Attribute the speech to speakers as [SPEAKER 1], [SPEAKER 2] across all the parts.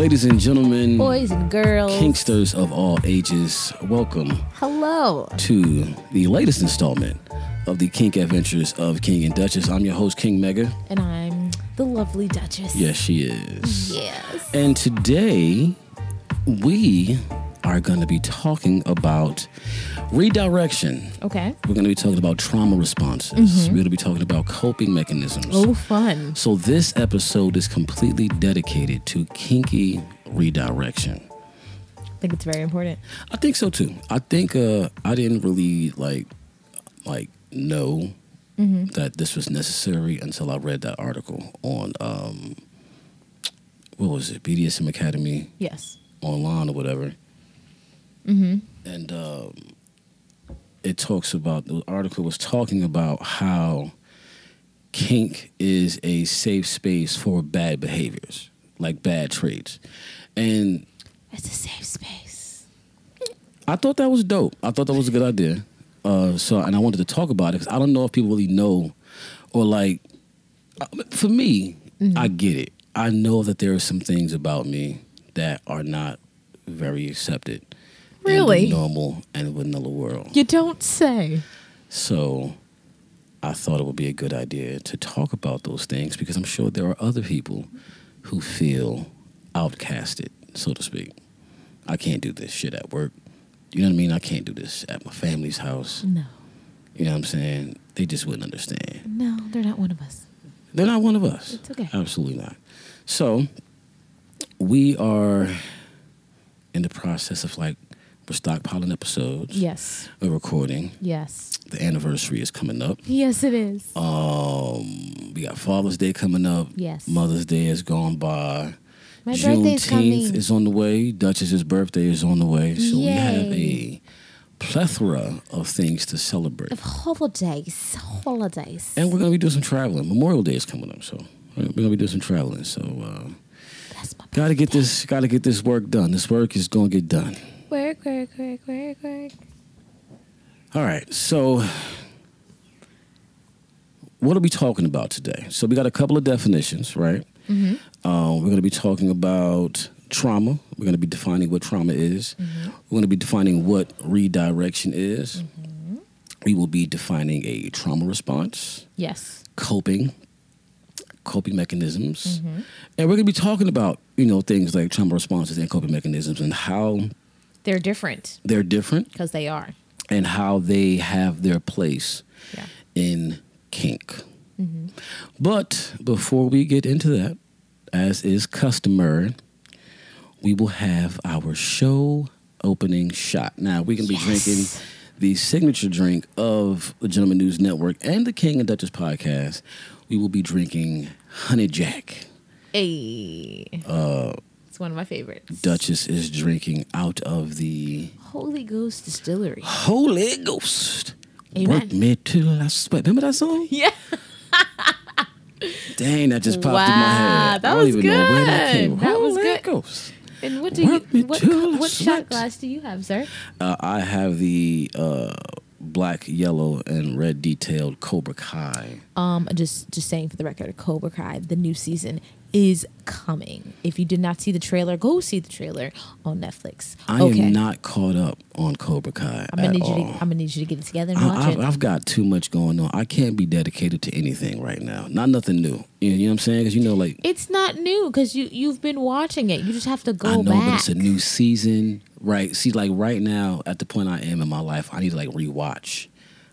[SPEAKER 1] Ladies and gentlemen,
[SPEAKER 2] Boys and girls.
[SPEAKER 1] kinksters of all ages, welcome
[SPEAKER 2] Hello.
[SPEAKER 1] to the latest installment of the Kink Adventures of King and Duchess. I'm your host, King Mega.
[SPEAKER 2] And I'm the lovely Duchess.
[SPEAKER 1] Yes, she is.
[SPEAKER 2] Yes.
[SPEAKER 1] And today, we are going to be talking about redirection.
[SPEAKER 2] Okay.
[SPEAKER 1] We're going to be talking about trauma responses. We're going to be talking about coping mechanisms.
[SPEAKER 2] Oh, fun.
[SPEAKER 1] So, this episode is completely dedicated to kinky redirection.
[SPEAKER 2] I think it's very important.
[SPEAKER 1] I think so too. I think uh, I didn't really like like know that this was necessary until I read that article on um, what was it, BDSM Academy
[SPEAKER 2] Yes.
[SPEAKER 1] online or whatever.
[SPEAKER 2] Mm-hmm.
[SPEAKER 1] And um, it talks about the article was talking about how kink is a safe space for bad behaviors, like bad traits, and
[SPEAKER 2] It's a safe space.
[SPEAKER 1] I thought that was dope. I thought that was a good idea. Uh, so, and I wanted to talk about it because I don't know if people really know, or like, uh, for me, I get it. I know that there are some things about me that are not very accepted.
[SPEAKER 2] Really?
[SPEAKER 1] and the normal and vanilla world.
[SPEAKER 2] You don't say.
[SPEAKER 1] So, I thought it would be a good idea to talk about those things because I'm sure there are other people who feel outcasted, so to speak. I can't do this shit at work. You know what I mean? I can't do this at my family's house.
[SPEAKER 2] No.
[SPEAKER 1] You know what I'm saying? They just wouldn't understand.
[SPEAKER 2] No, they're not one of us.
[SPEAKER 1] They're not one of us.
[SPEAKER 2] It's okay.
[SPEAKER 1] Absolutely not. So, we are in the process of like, we're stockpiling episodes.
[SPEAKER 2] Yes.
[SPEAKER 1] We're recording.
[SPEAKER 2] Yes.
[SPEAKER 1] The anniversary is coming up.
[SPEAKER 2] Yes, it is.
[SPEAKER 1] Um, we got Father's Day coming up.
[SPEAKER 2] Yes.
[SPEAKER 1] Mother's Day has gone by.
[SPEAKER 2] My coming.
[SPEAKER 1] is on the way. Duchess's birthday is on the way. So we have a plethora of things to celebrate.
[SPEAKER 2] Of holidays. Holidays.
[SPEAKER 1] And we're gonna be doing some traveling. Memorial Day is coming up, so we're gonna be doing some traveling. So uh,
[SPEAKER 2] That's my
[SPEAKER 1] gotta get this gotta get this work done. This work is gonna get done.
[SPEAKER 2] Work, work, work, work, work.
[SPEAKER 1] All right, so what are we talking about today? So we got a couple of definitions, right?
[SPEAKER 2] Mm-hmm.
[SPEAKER 1] Uh, we're going to be talking about trauma. We're going to be defining what trauma is.
[SPEAKER 2] Mm-hmm.
[SPEAKER 1] We're going to be defining what redirection is.
[SPEAKER 2] Mm-hmm.
[SPEAKER 1] We will be defining a trauma response,
[SPEAKER 2] Yes.
[SPEAKER 1] coping, coping mechanisms,
[SPEAKER 2] Mm-hmm.
[SPEAKER 1] and we're going to be talking about you know things like trauma responses and coping mechanisms and how
[SPEAKER 2] They're different
[SPEAKER 1] they're different
[SPEAKER 2] because they are.
[SPEAKER 1] and how they have their place
[SPEAKER 2] Yeah.
[SPEAKER 1] in kink. Mm-hmm. But before we get into that, as is customary, we will have our show opening shot. Now, we can be
[SPEAKER 2] Yes.
[SPEAKER 1] drinking the signature drink of the Gentleman News Network and the King and Duchess podcast. We will be drinking Honey Jack.
[SPEAKER 2] Hey. it's one of my favorites.
[SPEAKER 1] Duchess is drinking out of the
[SPEAKER 2] Holy Ghost Distillery.
[SPEAKER 1] Holy Ghost.
[SPEAKER 2] Amen.
[SPEAKER 1] Work me till I sweat. Remember that song?
[SPEAKER 2] Yeah.
[SPEAKER 1] Dang, that just popped in my head.
[SPEAKER 2] that
[SPEAKER 1] I don't
[SPEAKER 2] was
[SPEAKER 1] even know where that came
[SPEAKER 2] good.
[SPEAKER 1] from.
[SPEAKER 2] That was good.
[SPEAKER 1] Ghost.
[SPEAKER 2] And what do
[SPEAKER 1] Work me
[SPEAKER 2] what what shot glass do you have, sir?
[SPEAKER 1] Uh, I have the uh, black, yellow, and red detailed Cobra Kai.
[SPEAKER 2] Um, just just saying for the record, Cobra Kai, the new season is coming. If you did not see the trailer, go see the trailer on Netflix.
[SPEAKER 1] I
[SPEAKER 2] okay.
[SPEAKER 1] am not caught up on Cobra Kai.
[SPEAKER 2] I'm gonna need you to. I'm gonna need you to get it together and
[SPEAKER 1] I,
[SPEAKER 2] watch
[SPEAKER 1] I've,
[SPEAKER 2] it.
[SPEAKER 1] I've got too much going on. I can't be dedicated to anything right now. Not nothing new. You know, you know what I'm saying? Because you know, like
[SPEAKER 2] it's not new because you you've been watching it. You just have to go
[SPEAKER 1] I know,
[SPEAKER 2] back.
[SPEAKER 1] but it's a new season, right? See, like right now, at the point I am in my life, I need to like rewatch.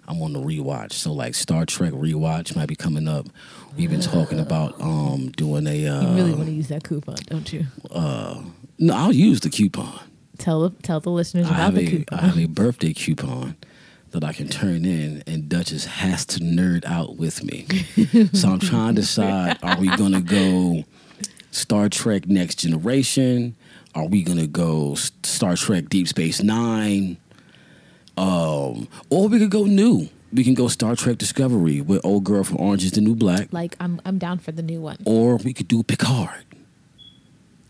[SPEAKER 1] I'm on the rewatch, so like Star Trek rewatch might be coming up. We've been talking about um doing a. Uh,
[SPEAKER 2] you really want to use that coupon, don't you?
[SPEAKER 1] Uh, no, I'll use the coupon.
[SPEAKER 2] Tell the tell the listeners
[SPEAKER 1] I
[SPEAKER 2] about
[SPEAKER 1] have
[SPEAKER 2] the
[SPEAKER 1] a I
[SPEAKER 2] coupon.
[SPEAKER 1] have a birthday coupon that I can turn in, and Duchess has to nerd out with me. so I'm trying to decide: Are we gonna go Star Trek Next Generation? Are we gonna go Star Trek Deep Space Nine? Um, or we could go new. We can go Star Trek Discovery with old girl from Orange Is the New Black,
[SPEAKER 2] Like I'm I'm down for the new one.
[SPEAKER 1] or we could do Picard.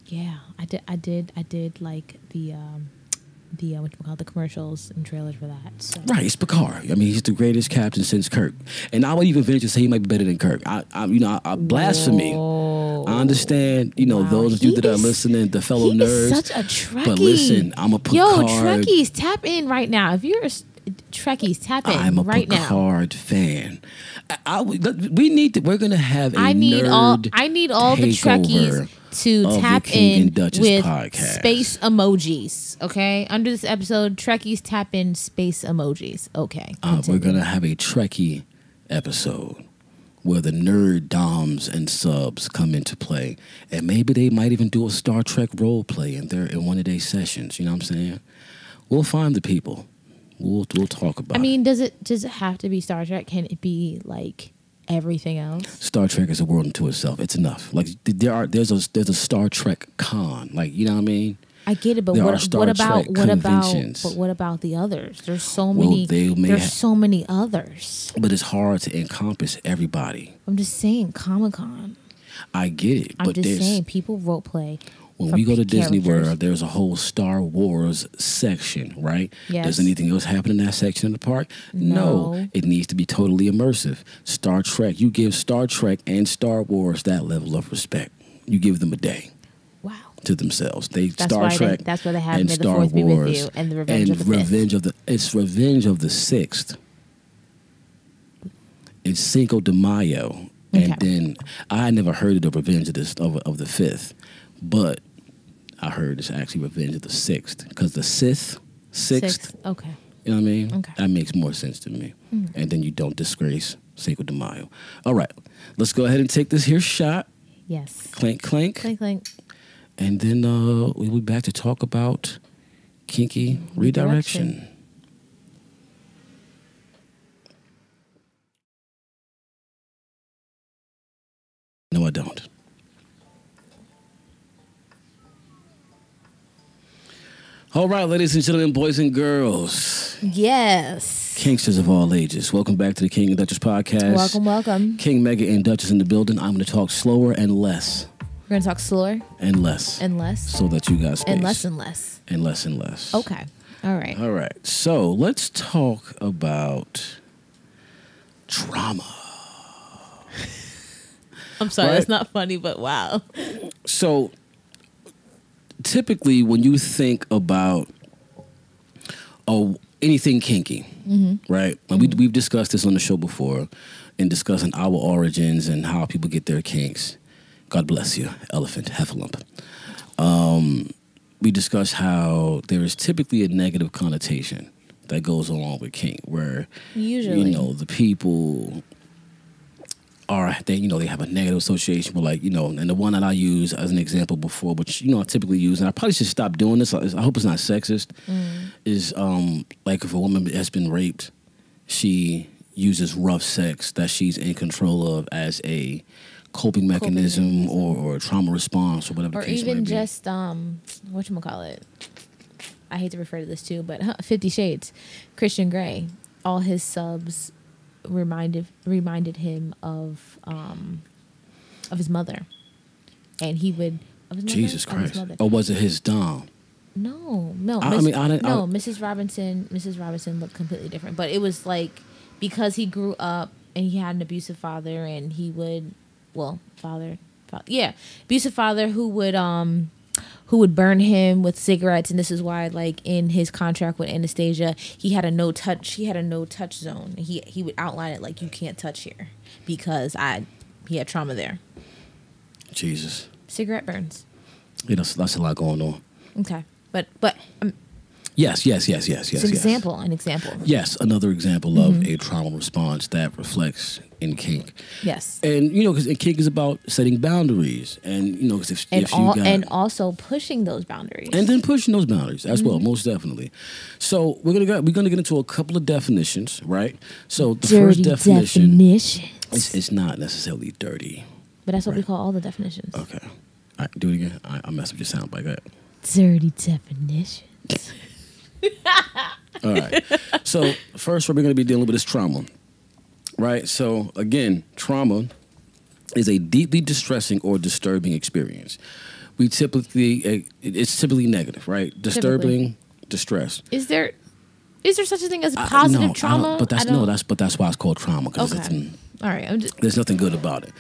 [SPEAKER 2] Yeah, I did. I did. I did like the um, the uh, what you call the commercials and trailers for that. So.
[SPEAKER 1] Right, it's Picard. I mean, he's the greatest captain since Kirk, and I would even venture to say he might be better than Kirk. I, I you know, I, I blasphemy.
[SPEAKER 2] Whoa.
[SPEAKER 1] I understand, you know,
[SPEAKER 2] Wow.
[SPEAKER 1] those of you that are listening, the fellow nerds.
[SPEAKER 2] is such a Trekkie.
[SPEAKER 1] But listen, I'm a Picard. Yo.
[SPEAKER 2] Trekkies, tap in right now. If you're a Trekkies, tap in
[SPEAKER 1] I'm a
[SPEAKER 2] right now.
[SPEAKER 1] Picard fan. I, I we need to. We're gonna have a
[SPEAKER 2] I need all I need all the Trekkies to tap in with
[SPEAKER 1] podcast.
[SPEAKER 2] space emojis. Okay, under this episode, Trekkies tap in space emojis. Okay,
[SPEAKER 1] Uh, we're gonna have a Trekkie episode where the nerd doms and subs come into play, and maybe they might even do a Star Trek role play in their in one of their sessions. You know what I'm saying? We'll find the people. We'll we'll talk about.
[SPEAKER 2] I mean, does it does it have to be Star Trek? Can it be like everything else?
[SPEAKER 1] Star Trek is a world unto itself. It's enough. Like there are there's a there's a Star Trek con. Like you know what I mean?
[SPEAKER 2] I get it, but what, what about what about but what about the others? There's so many. There's so many others.
[SPEAKER 1] But it's hard to encompass everybody.
[SPEAKER 2] I'm just saying, Comic Con.
[SPEAKER 1] I get it,
[SPEAKER 2] I'm
[SPEAKER 1] but
[SPEAKER 2] just saying, people role play.
[SPEAKER 1] When we go to Disney
[SPEAKER 2] characters.
[SPEAKER 1] World, there's a whole Star Wars section, right?
[SPEAKER 2] Yes.
[SPEAKER 1] Does anything else happen in that section of the park? No.
[SPEAKER 2] No.
[SPEAKER 1] It needs to be totally immersive. Star Trek, you give Star Trek and Star Wars that level of respect. You give them a day
[SPEAKER 2] Wow.
[SPEAKER 1] to themselves. They
[SPEAKER 2] That's
[SPEAKER 1] Star
[SPEAKER 2] why they-
[SPEAKER 1] Trek.
[SPEAKER 2] that's why they have
[SPEAKER 1] and
[SPEAKER 2] May the
[SPEAKER 1] Star
[SPEAKER 2] with
[SPEAKER 1] Wars
[SPEAKER 2] you and the Revenge
[SPEAKER 1] and
[SPEAKER 2] of the.
[SPEAKER 1] Revenge of the it's Revenge of the Sixth. It's Cinco de Mayo, and then I never heard of the Revenge of this of, of the Fifth, but I heard it's actually Revenge of the Sixth because the Sith sixth.
[SPEAKER 2] Okay.
[SPEAKER 1] You know what I mean?
[SPEAKER 2] Okay.
[SPEAKER 1] That makes more sense to me. And then you don't disgrace Cinco de Mayo. All right, let's go ahead and take this here shot.
[SPEAKER 2] Yes.
[SPEAKER 1] Clink, clink.
[SPEAKER 2] Clink clink.
[SPEAKER 1] And then uh, we'll be back to talk about kinky redirection.
[SPEAKER 2] Redirection.
[SPEAKER 1] No, I don't. All right, ladies and gentlemen, boys and girls,
[SPEAKER 2] Yes.
[SPEAKER 1] kinksters of all ages, welcome back to the King and Duchess podcast.
[SPEAKER 2] Welcome, welcome.
[SPEAKER 1] King, Mega, and Duchess in the building. I'm going to talk slower and less
[SPEAKER 2] We're gonna talk slower
[SPEAKER 1] and less,
[SPEAKER 2] and less
[SPEAKER 1] so that you guys space.
[SPEAKER 2] and less and less.
[SPEAKER 1] and less and less.
[SPEAKER 2] Okay. All right.
[SPEAKER 1] All right. So let's talk about trauma.
[SPEAKER 2] I'm sorry,
[SPEAKER 1] Right.
[SPEAKER 2] that's not funny, but wow.
[SPEAKER 1] So typically, when you think about oh anything kinky, right? And we we've discussed this on the show before, in discussing our origins and how people get their kinks. God bless you, elephant heffalump. Um, we discussed how there is typically a negative connotation that goes along with kink, where
[SPEAKER 2] Usually.
[SPEAKER 1] you know the people are they you know they have a negative association with like you know and the one that I use as an example before which you know I typically use and I probably should stop doing this I hope it's not sexist is um like if a woman has been raped she uses rough sex that she's in control of as a coping mechanism or, or a trauma response or whatever
[SPEAKER 2] or
[SPEAKER 1] the case
[SPEAKER 2] even just um what you call it i hate to refer to this too but huh, 50 shades christian grey all his subs reminded reminded him of um of his mother. And he would of his mother?
[SPEAKER 1] Jesus Christ. or was it his dom?
[SPEAKER 2] No no
[SPEAKER 1] I- I mean, I didn't- I-
[SPEAKER 2] no mrs robinson mrs robinson looked completely different. But it was like because he grew up and he had an abusive father and he would well father, fa- yeah abusive father who would um who would burn him with cigarettes and this is why like in his contract with anastasia he had a no touch he had a no touch zone. He he would outline it like you can't touch here because i he had trauma there.
[SPEAKER 1] Jesus.
[SPEAKER 2] Cigarette burns.
[SPEAKER 1] You know that's a lot going on.
[SPEAKER 2] Okay. But but um,
[SPEAKER 1] yes yes yes yes yes
[SPEAKER 2] it's an
[SPEAKER 1] yes.
[SPEAKER 2] example an example
[SPEAKER 1] Yes, another example of
[SPEAKER 2] Mm-hmm.
[SPEAKER 1] a trauma response that reflects in kink.
[SPEAKER 2] yes
[SPEAKER 1] And you know, because kink is about setting boundaries, and you know, 'cause if,
[SPEAKER 2] and
[SPEAKER 1] if you
[SPEAKER 2] all
[SPEAKER 1] got
[SPEAKER 2] and also pushing those boundaries
[SPEAKER 1] and then pushing those boundaries as
[SPEAKER 2] Mm-hmm.
[SPEAKER 1] well, most definitely. So we're gonna go, we're gonna get into a couple of definitions, right? So the
[SPEAKER 2] dirty
[SPEAKER 1] first definition
[SPEAKER 2] definitions
[SPEAKER 1] is it's not necessarily dirty.
[SPEAKER 2] but that's what we call all the definitions
[SPEAKER 1] Okay, all right, do it again. I, I messed up your sound by that.
[SPEAKER 2] dirty definitions
[SPEAKER 1] All right. so first, what we're going to be dealing with is trauma, right? So again, trauma is a deeply distressing or disturbing experience. We typically eh, it's typically negative, right? Disturbing, distress.
[SPEAKER 2] Is there is there such a thing as positive
[SPEAKER 1] no, I don't-
[SPEAKER 2] trauma?
[SPEAKER 1] but that's no, that's but that's why it's called trauma because it's in
[SPEAKER 2] All right. Just,
[SPEAKER 1] There's nothing good about it.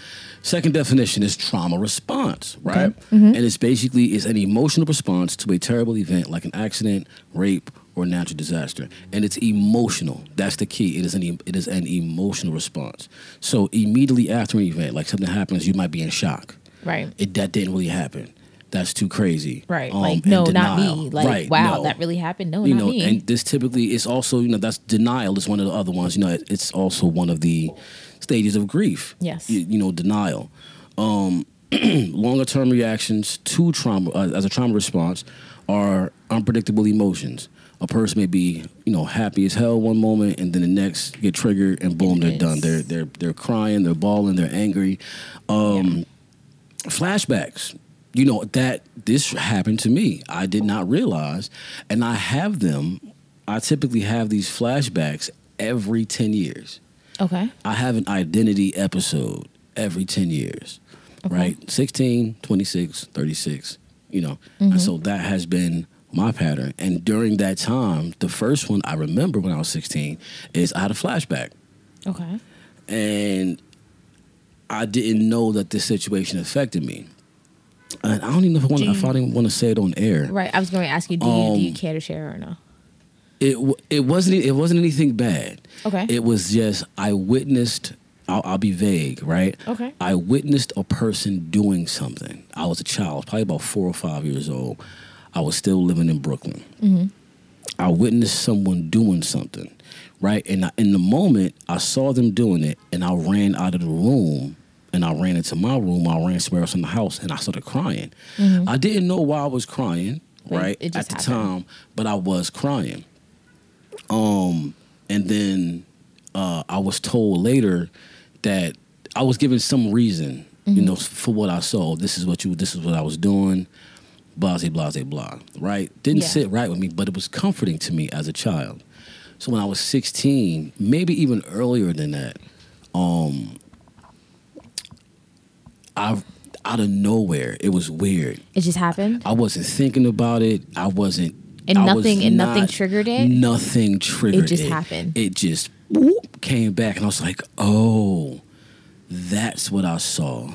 [SPEAKER 1] Second definition is trauma response, right? And it's basically is an emotional response to a terrible event like an accident, rape, or natural disaster. And it's emotional. That's the key. It is an e- it is an emotional response. So immediately after an event, like something happens, you might be in shock.
[SPEAKER 2] right.
[SPEAKER 1] It that didn't really happen. That's too crazy.
[SPEAKER 2] Right.
[SPEAKER 1] Um,
[SPEAKER 2] like, no, not me. Like,
[SPEAKER 1] Right,
[SPEAKER 2] wow,
[SPEAKER 1] no
[SPEAKER 2] that really happened. No,
[SPEAKER 1] you
[SPEAKER 2] not
[SPEAKER 1] know,
[SPEAKER 2] me.
[SPEAKER 1] and this typically is also, you know, that's denial is one of the other ones. You know, it- it's also one of the stages of grief.
[SPEAKER 2] Yes.
[SPEAKER 1] You, you know, denial. Um, longer term reactions to trauma uh, as a trauma response are unpredictable emotions. A person may be, you know, happy as hell one moment, and then the next get triggered, and boom, they're done. They're they're they're crying, they're bawling, they're angry. Um, flashbacks you know that this happened to me i did not realize and i have them i typically have these flashbacks every 10 years
[SPEAKER 2] okay.
[SPEAKER 1] i have an identity episode every 10 years
[SPEAKER 2] Okay.
[SPEAKER 1] right 16 26 36 you know and so that has been my pattern and during that time the first one i remember when i was 16 is i had a flashback
[SPEAKER 2] Okay.
[SPEAKER 1] and I didn't know that this situation affected me. And I don't even know if I want. If I didn't want to say it on air.
[SPEAKER 2] Right. I was going to ask you, do you, do you
[SPEAKER 1] Um,
[SPEAKER 2] care to share or no?
[SPEAKER 1] It it wasn't it wasn't anything bad.
[SPEAKER 2] Okay.
[SPEAKER 1] It was just I witnessed. I'll, I'll be vague, right?
[SPEAKER 2] Okay.
[SPEAKER 1] I witnessed a person doing something. I was a child, probably about four or five years old. I was still living in Brooklyn.
[SPEAKER 2] Mm-hmm.
[SPEAKER 1] I witnessed someone doing something, right? And I, in the moment, I saw them doing it, and I ran out of the room, and I ran into my room. I ran somewhere else in the house, and I started crying. I didn't know why I was crying, right,
[SPEAKER 2] it
[SPEAKER 1] at the
[SPEAKER 2] happened.
[SPEAKER 1] time, but I was crying. Um, and then uh, I was told later that I was given some reason, you know, for what I saw. This is what you. This is what I was doing. Blah, blah, blah, blah. Right? Didn't
[SPEAKER 2] Yeah.
[SPEAKER 1] sit right with me, but it was comforting to me as a child. So when I was 16, maybe even earlier than that, um, I out of nowhere, it was weird.
[SPEAKER 2] It just happened?
[SPEAKER 1] I wasn't thinking about it. I wasn't.
[SPEAKER 2] And
[SPEAKER 1] I
[SPEAKER 2] nothing- and nothing triggered it?
[SPEAKER 1] Nothing triggered it.
[SPEAKER 2] just happened.
[SPEAKER 1] It just whoop, came back, and I was like, "Oh, that's what I saw.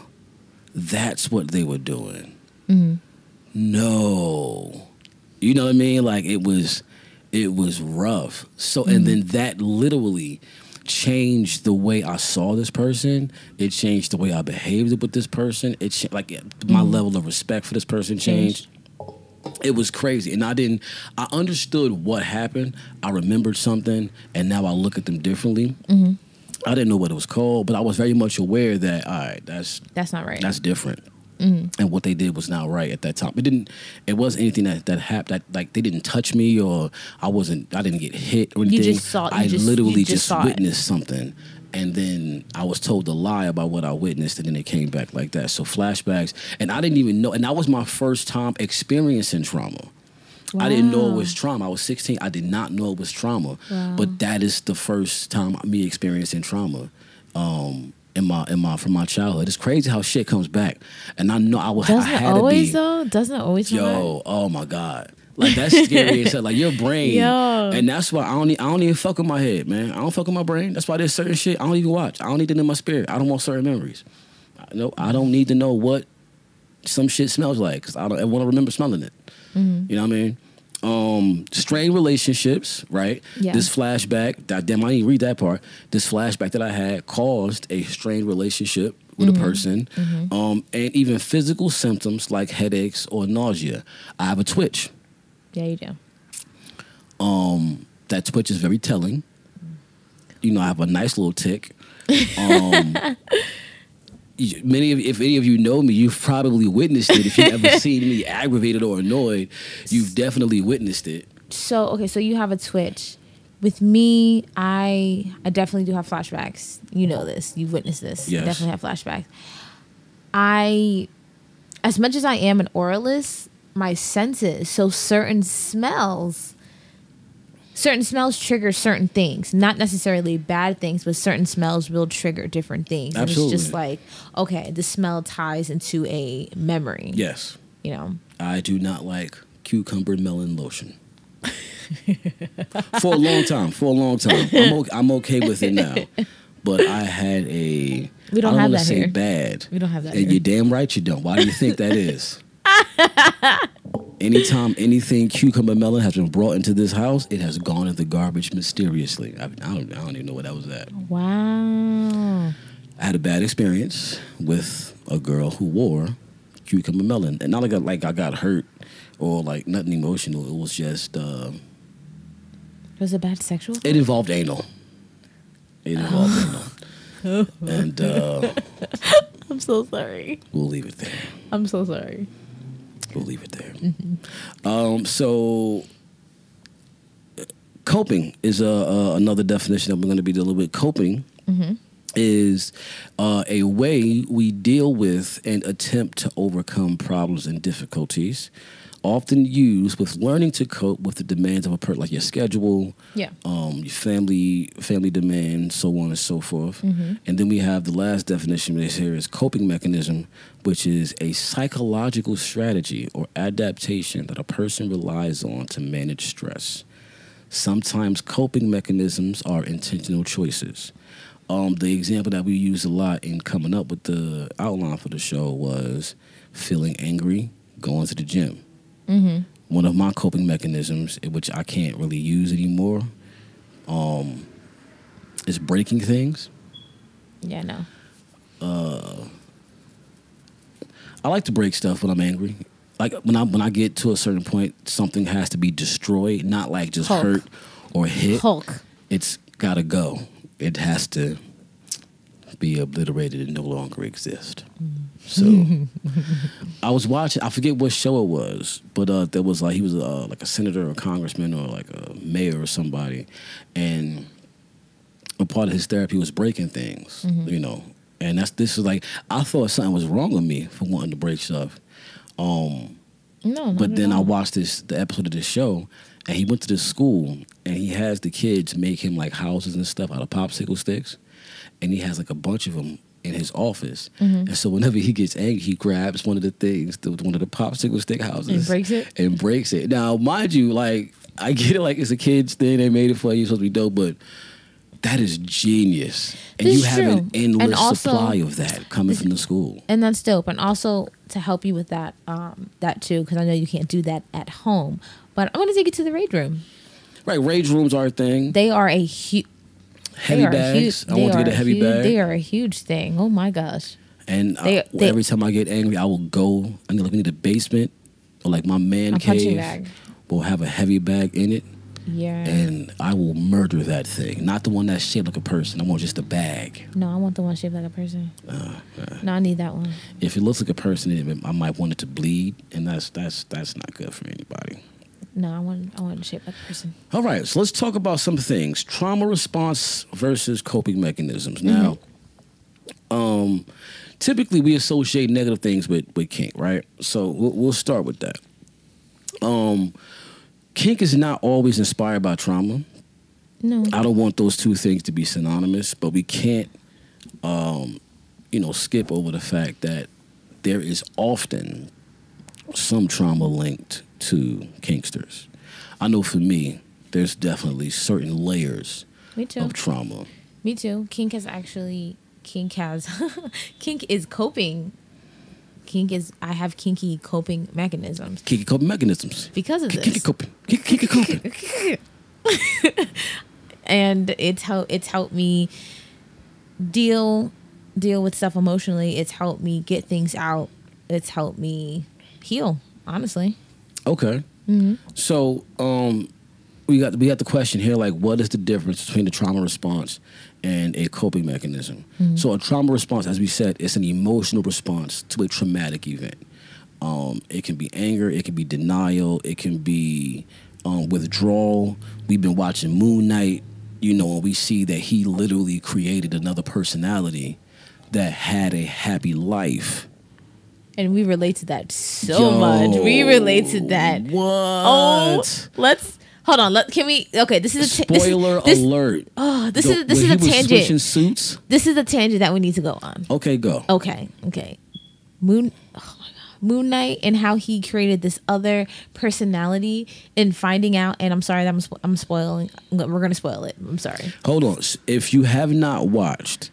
[SPEAKER 1] That's what they were doing."
[SPEAKER 2] Mm-hmm.
[SPEAKER 1] No, you know what I mean? Like it was, it was rough. So, and then that literally changed the way I saw this person. It changed the way I behaved with this person. It cha- like my level of respect for this person changed. It was crazy, and I didn't. I understood what happened. I remembered something, and now I look at them differently. Mm-hmm. I didn't know what it was called, but I was very much aware that all right, that's
[SPEAKER 2] That's not right.
[SPEAKER 1] that's different. And what they did was not right at that time. It didn't. It wasn't anything that that happened. That like they didn't touch me or I wasn't. I didn't get hit or anything.
[SPEAKER 2] You just saw-
[SPEAKER 1] I
[SPEAKER 2] just-
[SPEAKER 1] literally just,
[SPEAKER 2] just saw it.
[SPEAKER 1] witnessed something, and then I was told to lie about what I witnessed, and then it came back like that. So flashbacks, and I didn't even know. And that was my first time experiencing trauma. I didn't know it was trauma. I was 16. I did not know it was trauma.
[SPEAKER 2] Wow.
[SPEAKER 1] But that is the first time me experiencing trauma. Um, in my in my from my childhood. It's crazy how shit comes back. And I know I was
[SPEAKER 2] Doesn't
[SPEAKER 1] had
[SPEAKER 2] always,
[SPEAKER 1] to be
[SPEAKER 2] though? Doesn't always
[SPEAKER 1] yo, oh my God. Like that's scary as hell. Like your brain.
[SPEAKER 2] Yo.
[SPEAKER 1] And that's why I don't I don't even fuck with my head, man. I don't fuck with my brain. That's why there's certain shit I don't even watch. I don't need it in my spirit. I don't want certain memories. I know I don't need to know what some shit smells like because I don't want to remember smelling it.
[SPEAKER 2] Mm-hmm.
[SPEAKER 1] You know what I mean? Um, strained relationships, right?
[SPEAKER 2] Yeah.
[SPEAKER 1] This flashback, that, damn, I didn't read that part. This flashback that I had caused a strained relationship with
[SPEAKER 2] Mm-hmm.
[SPEAKER 1] a person, um, and even physical symptoms like headaches or nausea. I have a twitch.
[SPEAKER 2] Yeah, you do.
[SPEAKER 1] Um, that twitch is very telling. You know, I have a nice little tick. Um, many of if any of you know me, you've probably witnessed it. If you've ever seen me aggravated or annoyed, you've definitely witnessed it.
[SPEAKER 2] So okay, so you have a twitch. With me, I I definitely do have flashbacks. You know this. You've witnessed this.
[SPEAKER 1] Yes.
[SPEAKER 2] I definitely have flashbacks. I as much as I am an oralist, my senses, so certain smells certain smells trigger certain things. Not necessarily bad things, but certain smells will trigger different things. And it's just like, okay, the smell ties into a memory.
[SPEAKER 1] Yes,
[SPEAKER 2] You know.
[SPEAKER 1] I do not like cucumber melon lotion. for a long time, for a long time, I'm okay, I'm okay with it now. but I had a.
[SPEAKER 2] We don't
[SPEAKER 1] I
[SPEAKER 2] have
[SPEAKER 1] wanna
[SPEAKER 2] that
[SPEAKER 1] say
[SPEAKER 2] here.
[SPEAKER 1] bad.
[SPEAKER 2] We don't have that
[SPEAKER 1] And
[SPEAKER 2] here.
[SPEAKER 1] you're damn right you don't. Why do you think that is? Anytime anything cucumber melon has been brought into this house, it has gone in the garbage mysteriously. I, I don't. I don't even know what that was at.
[SPEAKER 2] Wow.
[SPEAKER 1] I had a bad experience with a girl who wore cucumber melon, and not like I, like I got hurt or like nothing emotional. It was just uh,
[SPEAKER 2] Was a bad sexual?
[SPEAKER 1] it involved anal. It involved anal, and uh,
[SPEAKER 2] I'm so sorry.
[SPEAKER 1] we'll leave it there.
[SPEAKER 2] I'm so sorry.
[SPEAKER 1] We'll leave it there. Um, so, coping is uh, uh, another definition that we're going to be dealing with. Coping is uh, a way we deal with and attempt to overcome problems and difficulties. Often used with learning to cope with the demands of a person, like your schedule,
[SPEAKER 2] Yeah.
[SPEAKER 1] um, your family, family demands, so on and so forth. And then we have the last definition here is coping mechanism, which is a psychological strategy or adaptation that a person relies on to manage stress. Sometimes coping mechanisms are intentional choices. Um, the example that we used a lot in coming up with the outline for the show was feeling angry, going to the gym. One of my coping mechanisms, which I can't really use anymore, um, is breaking things.
[SPEAKER 2] Yeah, no.
[SPEAKER 1] I like to break stuff when I'm angry. Like when I when I get to a certain point, something has to be destroyed, not like just
[SPEAKER 2] Hulk.
[SPEAKER 1] hurt or hit.
[SPEAKER 2] Hulk.
[SPEAKER 1] It's gotta go. It has to be obliterated and no longer exist. So I was watching. I forget what show it was, but uh, there was like he was uh, like a senator or congressman or like a mayor or somebody, and a part of his therapy was breaking things. You know, and that's this is like I thought something was wrong with me for wanting to break stuff. Um,
[SPEAKER 2] No,
[SPEAKER 1] but then I watched this the episode of this show, and he went to this school, and he has the kids make him like houses and stuff out of popsicle sticks, and he has like a bunch of them in his office.
[SPEAKER 2] Mm-hmm.
[SPEAKER 1] And so whenever he gets angry, he grabs one of the things, the, one of the popsicle stick houses,
[SPEAKER 2] And breaks it?
[SPEAKER 1] and breaks it. Now, mind you, like I get it, like it's a kids thing, they made it for you, it's supposed to be dope, but. That is genius, and
[SPEAKER 2] This
[SPEAKER 1] you have an
[SPEAKER 2] true.
[SPEAKER 1] endless
[SPEAKER 2] And also-
[SPEAKER 1] supply of that coming from the school.
[SPEAKER 2] and that's dope. And also to help you with that, um, that too, because I know you can't do that at home. But I'm gonna take you to the rage room.
[SPEAKER 1] Right, rage rooms are a thing.
[SPEAKER 2] They are a huge.
[SPEAKER 1] Heavy
[SPEAKER 2] they are a
[SPEAKER 1] bags.
[SPEAKER 2] huge.
[SPEAKER 1] I want to get a heavy
[SPEAKER 2] huge,
[SPEAKER 1] bag.
[SPEAKER 2] They are a huge thing. Oh my gosh.
[SPEAKER 1] And
[SPEAKER 2] They-
[SPEAKER 1] I-
[SPEAKER 2] they-
[SPEAKER 1] every time I get angry, I will go. I need like need a basement or like my man cave
[SPEAKER 2] bag.
[SPEAKER 1] will have a heavy bag in it,
[SPEAKER 2] Yeah.
[SPEAKER 1] and I will murder that thing. Not the one that's shaped like a person. I want just a bag.
[SPEAKER 2] no, I want the one shaped like a person.
[SPEAKER 1] Uh,
[SPEAKER 2] no, I need that one.
[SPEAKER 1] If it looks like a person, I might want it to bleed, and that's that's that's not good for anybody.
[SPEAKER 2] No, I want. I want it shaped like a person.
[SPEAKER 1] All right, so let's talk about some things: trauma response versus coping mechanisms. Now, um, typically we associate negative things with with kink, right? So we'll, we'll start with that. Um, kink is not always inspired by trauma.
[SPEAKER 2] No.
[SPEAKER 1] I don't want those two things to be synonymous, but we can't, um, you know, skip over the fact that there is often some trauma linked to kinksters. I know for me, there's definitely certain layers
[SPEAKER 2] Me too.
[SPEAKER 1] of trauma.
[SPEAKER 2] Me too. Kink has actually. Kink has. kink is coping. Kink is. I have kinky coping mechanisms
[SPEAKER 1] Kinky coping mechanisms.
[SPEAKER 2] because of this.
[SPEAKER 1] Kinky coping. Kinky coping.
[SPEAKER 2] and it's how it's helped me deal deal with stuff emotionally it's helped me get things out it's helped me heal honestly
[SPEAKER 1] Okay. So, um, we got we got the question here like, what is the difference between the trauma response and a coping mechanism? So, a trauma response, as we said, is an emotional response to a traumatic event. Um, it can be anger, it can be denial, it can be um, withdrawal. We've been watching Moon Knight, you know, and we see that he literally created another personality that had a happy life.
[SPEAKER 2] And we relate to that so much we relate to that oh,
[SPEAKER 1] What?
[SPEAKER 2] oh let's hold on let can we okay this is a ta-
[SPEAKER 1] Spoiler
[SPEAKER 2] this,
[SPEAKER 1] alert.
[SPEAKER 2] oh this is this is a tangent
[SPEAKER 1] suits.
[SPEAKER 2] this is a tangent that we need to go on
[SPEAKER 1] Okay, go.
[SPEAKER 2] okay okay moon oh my god Moon Knight and how he created this other personality and finding out. And I'm sorry, that I'm spo- I'm spoiling. We're gonna spoil it. I'm sorry.
[SPEAKER 1] Hold on. If you have not watched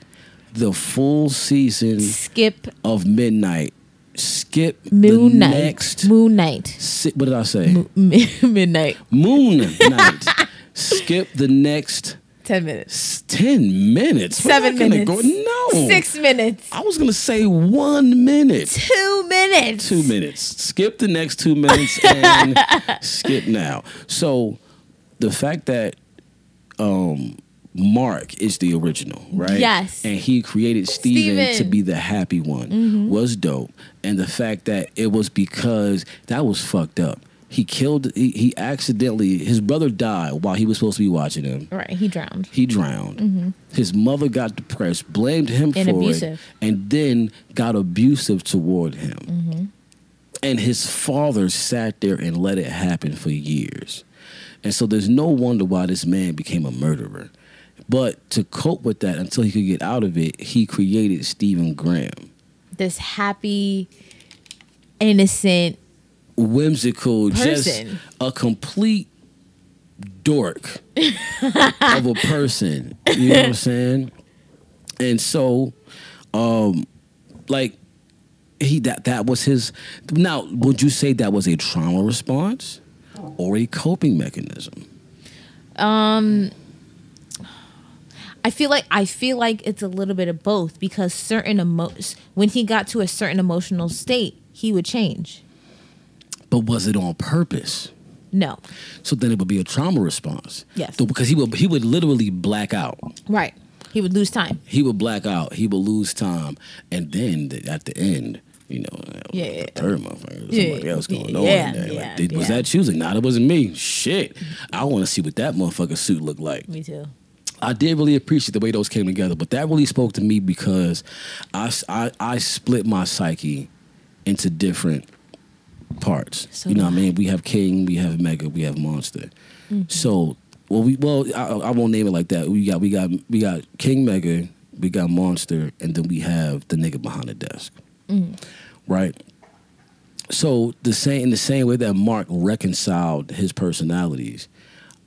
[SPEAKER 1] the full season
[SPEAKER 2] Skip
[SPEAKER 1] of Midnight, skip
[SPEAKER 2] Moon
[SPEAKER 1] the
[SPEAKER 2] Knight.
[SPEAKER 1] next.
[SPEAKER 2] Moon Knight.
[SPEAKER 1] si- what did I say?
[SPEAKER 2] Mi- Midnight.
[SPEAKER 1] Moon Knight. skip the next
[SPEAKER 2] Ten minutes.
[SPEAKER 1] ten minutes. We're
[SPEAKER 2] Seven minutes.
[SPEAKER 1] Go, no.
[SPEAKER 2] Six minutes.
[SPEAKER 1] I was gonna say one minute.
[SPEAKER 2] Two minutes.
[SPEAKER 1] Two minutes. Skip the next two minutes and skip now. So the fact that um Mark is the original, right?
[SPEAKER 2] Yes.
[SPEAKER 1] And he created Steven,
[SPEAKER 2] Steven.
[SPEAKER 1] to be the happy one mm-hmm. was dope. And the fact that it was because that was fucked up. He killed he, he accidentally his brother died while he was supposed to be watching him.
[SPEAKER 2] Right. He drowned.
[SPEAKER 1] He drowned. Mm-hmm. His mother got depressed, blamed him
[SPEAKER 2] And
[SPEAKER 1] for
[SPEAKER 2] abusive.
[SPEAKER 1] it, and then got abusive toward him. Mm-hmm. And his father sat there and let it happen for years. And so there's no wonder why this man became a murderer. But to cope with that until he could get out of it, he created Steven Grant.
[SPEAKER 2] This happy, innocent.
[SPEAKER 1] Whimsical, just a complete dork of a person. You know what I'm saying? And so, um, like he that that was his. Now, would you say that was a trauma response or a coping mechanism?
[SPEAKER 2] Um, I feel like I feel like it's a little bit of both because certain emo- when he got to a certain emotional state, he would change.
[SPEAKER 1] But was it on purpose?
[SPEAKER 2] No.
[SPEAKER 1] So then it would be a trauma response.
[SPEAKER 2] Yes.
[SPEAKER 1] So because he would he would literally black out.
[SPEAKER 2] Right. He would lose time.
[SPEAKER 1] He would black out. He would lose time, and then the, at the end, you know, uh,
[SPEAKER 2] Yeah,
[SPEAKER 1] the third motherfucker,
[SPEAKER 2] Yeah,
[SPEAKER 1] somebody else going on
[SPEAKER 2] yeah,
[SPEAKER 1] there. Like,
[SPEAKER 2] yeah,
[SPEAKER 1] was
[SPEAKER 2] yeah.
[SPEAKER 1] that choosing? Nah, it wasn't me. Shit, I want to see what that motherfucker suit looked like.
[SPEAKER 2] Me too.
[SPEAKER 1] I did really appreciate the way those came together, but that really spoke to me because I I split my psyche into different parts.
[SPEAKER 2] So
[SPEAKER 1] you know what I
[SPEAKER 2] I.
[SPEAKER 1] mean? We have King, we have Mega, we have Monster.
[SPEAKER 2] Mm-hmm.
[SPEAKER 1] So, well, we well, I, I won't name it like that. We got we got we got King Mega, we got Monster, and then we have the nigga behind the desk,
[SPEAKER 2] Mm-hmm.
[SPEAKER 1] right? So the same in the same way that Mark reconciled his personalities,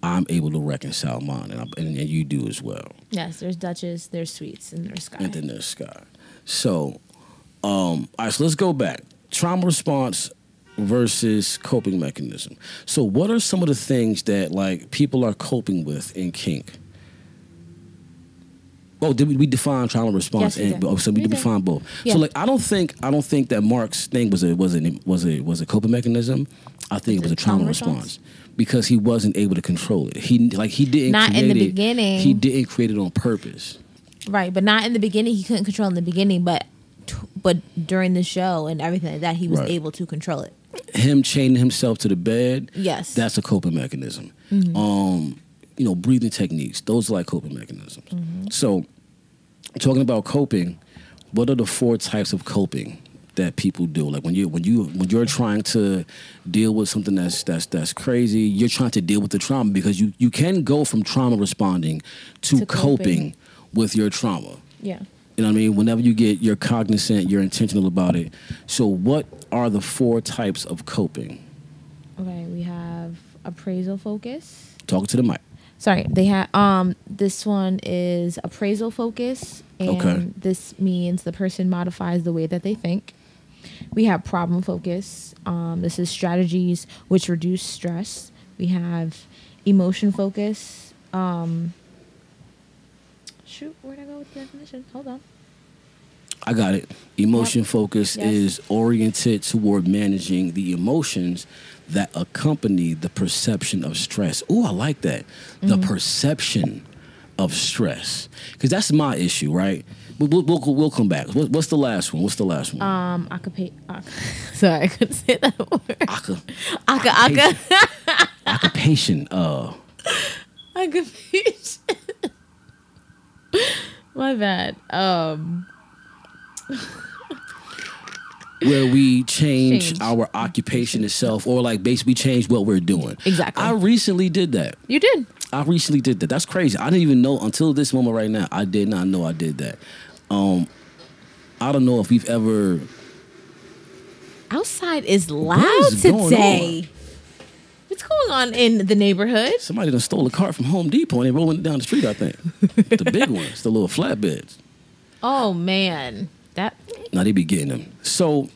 [SPEAKER 1] I'm able to reconcile mine, and, I, and, and you do as well.
[SPEAKER 2] Yes, there's Duchess, there's Sweets, and there's Sky.
[SPEAKER 1] And then there's Sky. So, um, all right, so let's go back. Trauma response versus coping mechanism. So, what are some of the things that like people are coping with in kink? Oh, did we, we define trauma response?
[SPEAKER 2] Yes, we
[SPEAKER 1] and,
[SPEAKER 2] did.
[SPEAKER 1] oh, so we,
[SPEAKER 2] We
[SPEAKER 1] define both.
[SPEAKER 2] Yeah.
[SPEAKER 1] So, like, I don't think I don't think that Mark's thing was a was a was a was a coping mechanism. I think it was a trauma, response. Because he wasn't able to control it. He like he didn't
[SPEAKER 2] Not in the
[SPEAKER 1] it-
[SPEAKER 2] beginning.
[SPEAKER 1] He didn't create it on purpose.
[SPEAKER 2] Right, but not in the beginning. He couldn't control in the beginning, but t- but during the show and everything like that, he was
[SPEAKER 1] Right.
[SPEAKER 2] able to control it.
[SPEAKER 1] him chaining himself to the bed,
[SPEAKER 2] Yes.
[SPEAKER 1] that's a coping mechanism.
[SPEAKER 2] Mm-hmm.
[SPEAKER 1] Um, you know, breathing techniques, those are like coping mechanisms.
[SPEAKER 2] Mm-hmm.
[SPEAKER 1] So, talking about coping, what are the four types of coping that people do? Like when you when you when you're trying to deal with something that's that's that's crazy, you're trying to deal with the trauma because you you can go from trauma responding to,
[SPEAKER 2] To
[SPEAKER 1] coping.
[SPEAKER 2] coping.
[SPEAKER 1] with your trauma.
[SPEAKER 2] Yeah.
[SPEAKER 1] You know what I mean? Whenever you get, you're cognizant, you're intentional about it. So, what are the four types of coping?
[SPEAKER 2] Okay, we have appraisal focus.
[SPEAKER 1] Talk to the mic.
[SPEAKER 2] Sorry, they have um this one is appraisal focus and
[SPEAKER 1] Okay.
[SPEAKER 2] this means the person modifies the way that they think. We have problem focus. Um this is strategies which reduce stress. We have emotion focus. Um Shoot, where'd I go with the definition? Hold on.
[SPEAKER 1] I got it. Emotion focus
[SPEAKER 2] Yes.
[SPEAKER 1] is oriented toward managing the emotions that accompany the perception of stress. Ooh, I like that. The
[SPEAKER 2] Mm-hmm.
[SPEAKER 1] perception of stress. Because that's my issue, right? We'll, we'll, we'll, come back. What, what's the last one? What's the last one?
[SPEAKER 2] Um oc- Sorry, I couldn't say that word.
[SPEAKER 1] Aka,
[SPEAKER 2] Aka aka
[SPEAKER 1] occupation. Uh,
[SPEAKER 2] occupation. My bad. Um
[SPEAKER 1] where we change,
[SPEAKER 2] Change.
[SPEAKER 1] our occupation itself, or like basically change what we're doing.
[SPEAKER 2] Exactly.
[SPEAKER 1] I recently did that.
[SPEAKER 2] you did.
[SPEAKER 1] I recently did that. That's crazy. I didn't even know until this moment right now. I did not know I did that. Um, I don't know if we've ever.
[SPEAKER 2] outside is loud
[SPEAKER 1] is going
[SPEAKER 2] today. What's going on in the neighborhood?
[SPEAKER 1] Somebody done stole a car from Home Depot and they rolling it down the street. I think the big ones, the little flatbeds.
[SPEAKER 2] Oh man, that
[SPEAKER 1] Now they be getting them. So,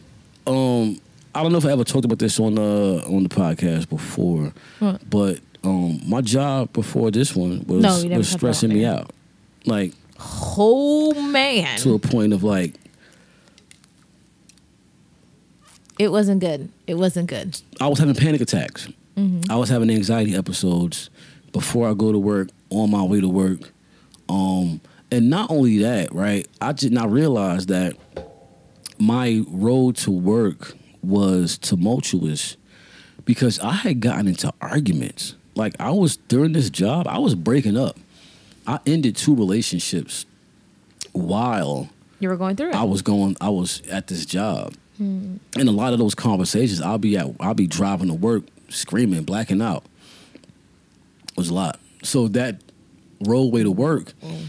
[SPEAKER 1] um, I don't know if I ever talked about this on the on the podcast before,
[SPEAKER 2] What?
[SPEAKER 1] but um, my job before this one was
[SPEAKER 2] No,
[SPEAKER 1] was stressing me out, like
[SPEAKER 2] oh man,
[SPEAKER 1] to a point of like
[SPEAKER 2] it wasn't good. It wasn't good.
[SPEAKER 1] I was having panic attacks.
[SPEAKER 2] Mm-hmm.
[SPEAKER 1] I was having anxiety episodes before I go to work, on my way to work. Um, and not only that, right? I did not realize that my road to work was tumultuous because I had gotten into arguments. Like I was during this job, I was breaking up. I ended two relationships while
[SPEAKER 2] You were going through it.
[SPEAKER 1] I was going. I was at this job, hmm. and a lot of those conversations, I'll be at. I'll be driving to work, screaming, blacking out. It was a lot. So that roadway to work mm.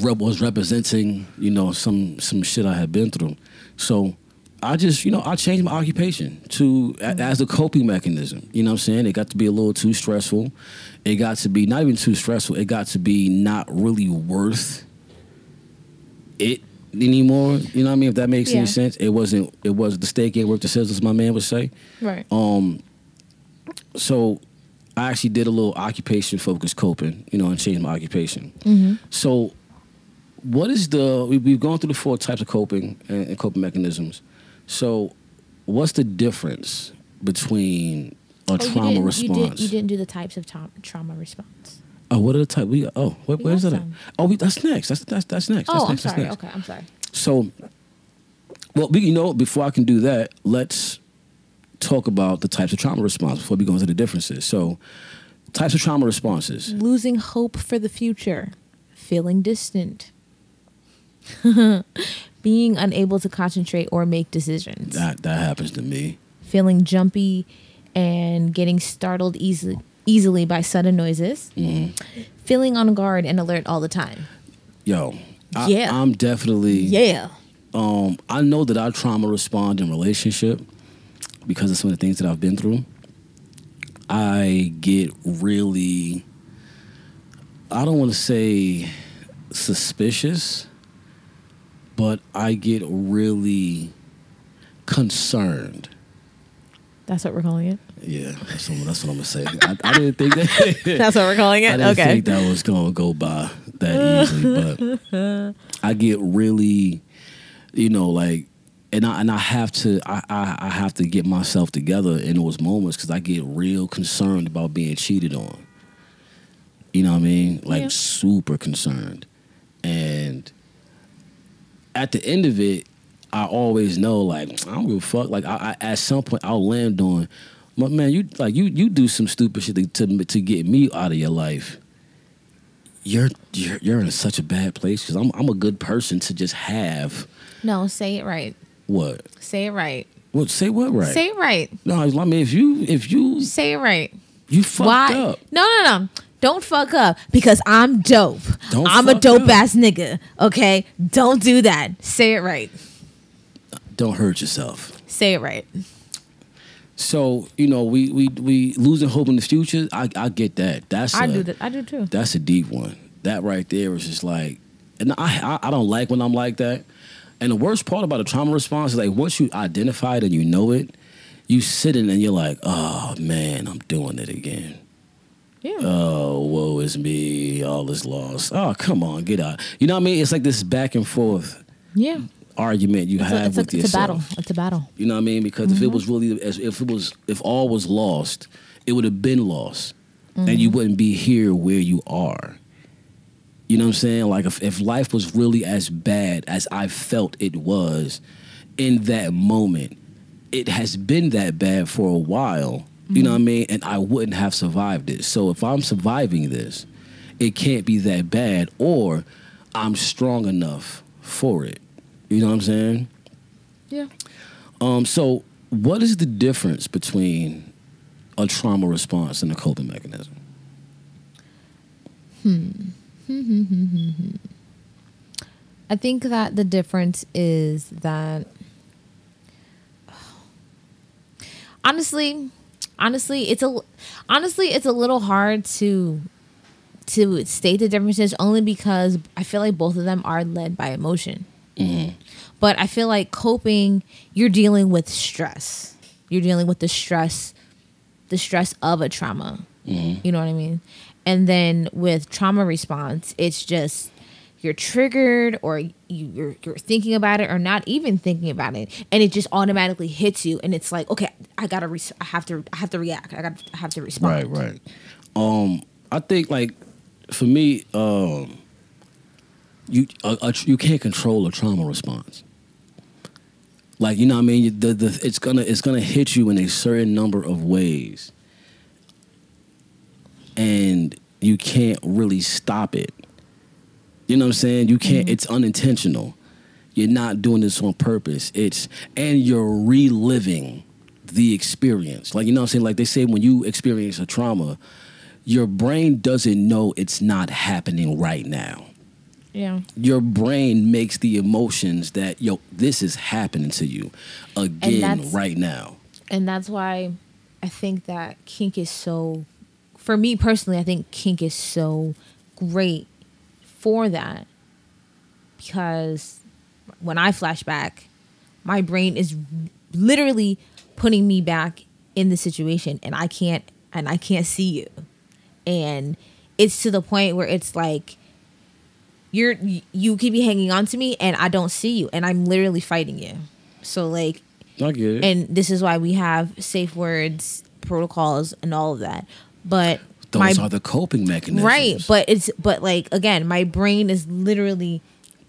[SPEAKER 1] rep- was representing, you know, some some shit I had been through. So I just, you know, I changed my occupation to a, as a coping mechanism. You know what I'm saying? It got to be a little too stressful. It got to be not even too stressful. It got to be not really worth it anymore. You know what I mean? If that makes
[SPEAKER 2] Yeah.
[SPEAKER 1] any sense. It wasn't. It was the steak ain't worth the scissors. My man would say.
[SPEAKER 2] right.
[SPEAKER 1] Um, so I actually did a little occupation focused coping, you know, and changed my occupation.
[SPEAKER 2] Mm-hmm.
[SPEAKER 1] So, what is the? We, we've gone through the four types of coping and, and coping mechanisms. So, what's the difference between a
[SPEAKER 2] Oh,
[SPEAKER 1] trauma
[SPEAKER 2] you didn't,
[SPEAKER 1] response?
[SPEAKER 2] You, did, you didn't do the types of tra- trauma response.
[SPEAKER 1] Oh, what are the type? We oh, where,
[SPEAKER 2] We
[SPEAKER 1] where's that? At? Oh, we, that's next. That's that's that's next. That's
[SPEAKER 2] oh, I'm
[SPEAKER 1] next.
[SPEAKER 2] Sorry.
[SPEAKER 1] next.
[SPEAKER 2] Okay, I'm sorry.
[SPEAKER 1] So, well, we, you know, before I can do that, let's talk about the types of trauma response before we go into the differences. So, types of trauma responses.
[SPEAKER 2] Losing hope for the future, feeling distant, being unable to concentrate or make decisions,
[SPEAKER 1] That that happens to me.
[SPEAKER 2] feeling jumpy and getting startled easily easily by sudden noises,
[SPEAKER 1] Mm-hmm.
[SPEAKER 2] feeling on guard and alert all the time.
[SPEAKER 1] Yo, I,
[SPEAKER 2] Yeah.
[SPEAKER 1] I'm definitely.
[SPEAKER 2] Yeah.
[SPEAKER 1] Um, I know that I trauma respond in relationship because of some of the things that I've been through. I get really. I don't want to say suspicious, but I get really concerned.
[SPEAKER 2] That's what we're calling it.
[SPEAKER 1] Yeah, that's what, that's what I'm gonna say. I, I didn't think that.
[SPEAKER 2] That's what we're calling it. Okay.
[SPEAKER 1] I didn't
[SPEAKER 2] Okay.
[SPEAKER 1] think that was gonna go by that easily, but I get really, you know, like, and I and I have to, I I, I have to get myself together in those moments because I get real concerned about being cheated on. You know what I mean? Like
[SPEAKER 2] Yeah.
[SPEAKER 1] super concerned, and at the end of it, I always know like I don't give a fuck. Like I, I at some point I'll land on, but man, you like you you do some stupid shit to to, to get me out of your life. You're you're you're in such a bad place because I'm I'm a good person to just have
[SPEAKER 2] No, say it right.
[SPEAKER 1] what
[SPEAKER 2] Say it right.
[SPEAKER 1] what say what right.
[SPEAKER 2] Say it right.
[SPEAKER 1] no, I mean if you if you
[SPEAKER 2] Say it right.
[SPEAKER 1] you fucked
[SPEAKER 2] Why?
[SPEAKER 1] up.
[SPEAKER 2] No, no, no. Don't fuck up because I'm dope.
[SPEAKER 1] Don't
[SPEAKER 2] I'm a dope
[SPEAKER 1] up.
[SPEAKER 2] ass nigga. Okay? Don't do that. Say it right.
[SPEAKER 1] Don't hurt yourself.
[SPEAKER 2] Say it right.
[SPEAKER 1] So you know we we we losing hope in the future. I I get that. That's
[SPEAKER 2] I
[SPEAKER 1] a-
[SPEAKER 2] do that. I do too.
[SPEAKER 1] That's a deep one. That right there is just like, and I, I I don't like when I'm like that. And the worst part about a trauma response is like once you identify it and you know it, you sit in and you're like, oh man, I'm doing it again.
[SPEAKER 2] Yeah.
[SPEAKER 1] Oh, woe is me. All is lost. Oh, come on, get out. You know what I mean? It's like this back and forth
[SPEAKER 2] yeah.
[SPEAKER 1] argument you
[SPEAKER 2] It's,
[SPEAKER 1] have
[SPEAKER 2] a, it's, a,
[SPEAKER 1] with
[SPEAKER 2] it's a battle. It's a battle.
[SPEAKER 1] You know what I mean? Because if it mm-hmm. was really, as if it was, if all was lost, it would have been lost, and you mm-hmm. wouldn't be here where you are. You know what I'm saying? Like if, if life was really as bad as I felt it was in that moment, it has been that bad for a while. You know what I mean? And I wouldn't have survived it. So if I'm surviving this, it can't be that bad, or I'm strong enough for it. You know what I'm saying?
[SPEAKER 2] Yeah.
[SPEAKER 1] Um, so what is the difference between a trauma response and a coping mechanism? Hmm.
[SPEAKER 2] I think that the difference is that honestly, honestly, it's a honestly it's a little hard to to state the differences only because I feel like both of them are led by emotion.
[SPEAKER 1] Mm-hmm.
[SPEAKER 2] But I feel like coping, you're dealing with stress. You're dealing with the stress, the stress of a trauma.
[SPEAKER 1] Mm-hmm.
[SPEAKER 2] You know what I mean? And then with trauma response, it's just you're triggered or you, you're you're thinking about it or not even thinking about it, and it just automatically hits you, and it's like, okay, I gotta, re- I have to, I have to react. I got, I have to respond.
[SPEAKER 1] Right, right. Um, I think like for me, um, you a, you can't control a trauma response. Like you know, what I mean, the, the it's gonna it's gonna hit you in a certain number of ways, and you can't really stop it. You know what I'm saying? You can't. Mm-hmm. It's unintentional. You're not doing this on purpose. It's and you're reliving the experience. Like you know what I'm saying? Like they say when you experience a trauma, your brain doesn't know it's not happening right now.
[SPEAKER 2] Yeah.
[SPEAKER 1] Your brain makes the emotions that yo, this is happening to you again right now.
[SPEAKER 2] and that's why I think that kink is so for me personally I think kink is so great for that because when I flash back my brain is literally putting me back in the situation and I can't and I can't see you. And it's to the point where it's like you're you keep be hanging on to me and I don't see you and I'm literally fighting you. So like
[SPEAKER 1] I get it.
[SPEAKER 2] and this is why we have safe words protocols and all of that. But
[SPEAKER 1] Those
[SPEAKER 2] my
[SPEAKER 1] are the coping mechanisms.
[SPEAKER 2] right but it's but like again my brain is literally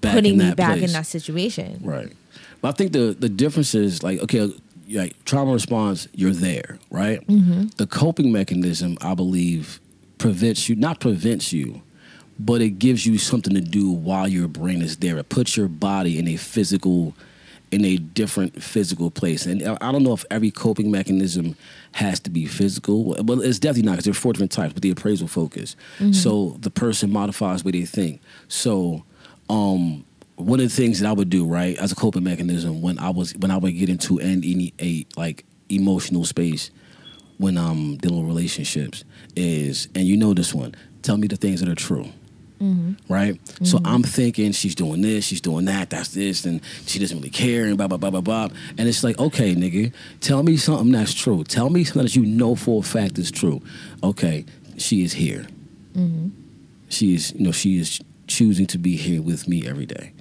[SPEAKER 1] Back
[SPEAKER 2] putting me back in that situation
[SPEAKER 1] Right. But I think the the difference is like okay, like trauma response, you're there, right?
[SPEAKER 2] Mm-hmm.
[SPEAKER 1] The coping mechanism, I believe, prevents you, not prevents you, but it gives you something to do while your brain is there. It puts your body in a physical, in a different physical place. And I don't know if every coping mechanism has to be physical, but it's definitely not because there are four different types. But the appraisal focus, so the person modifies what they think. So um, one of the things that I would do, right, as a coping mechanism when I was when I would get into an any a like emotional space when I'm dealing with relationships is, and you know this one, tell me the things that are true. Mm-hmm. Right, so mm-hmm. I'm thinking she's doing this, she's doing that, that's this, and she doesn't really care, and blah blah blah blah blah. And it's like, okay, nigga, tell me something that's true. Tell me something that you know for a fact is true. Okay, she is here. Mm-hmm. She is you know she is choosing to be here with me every day.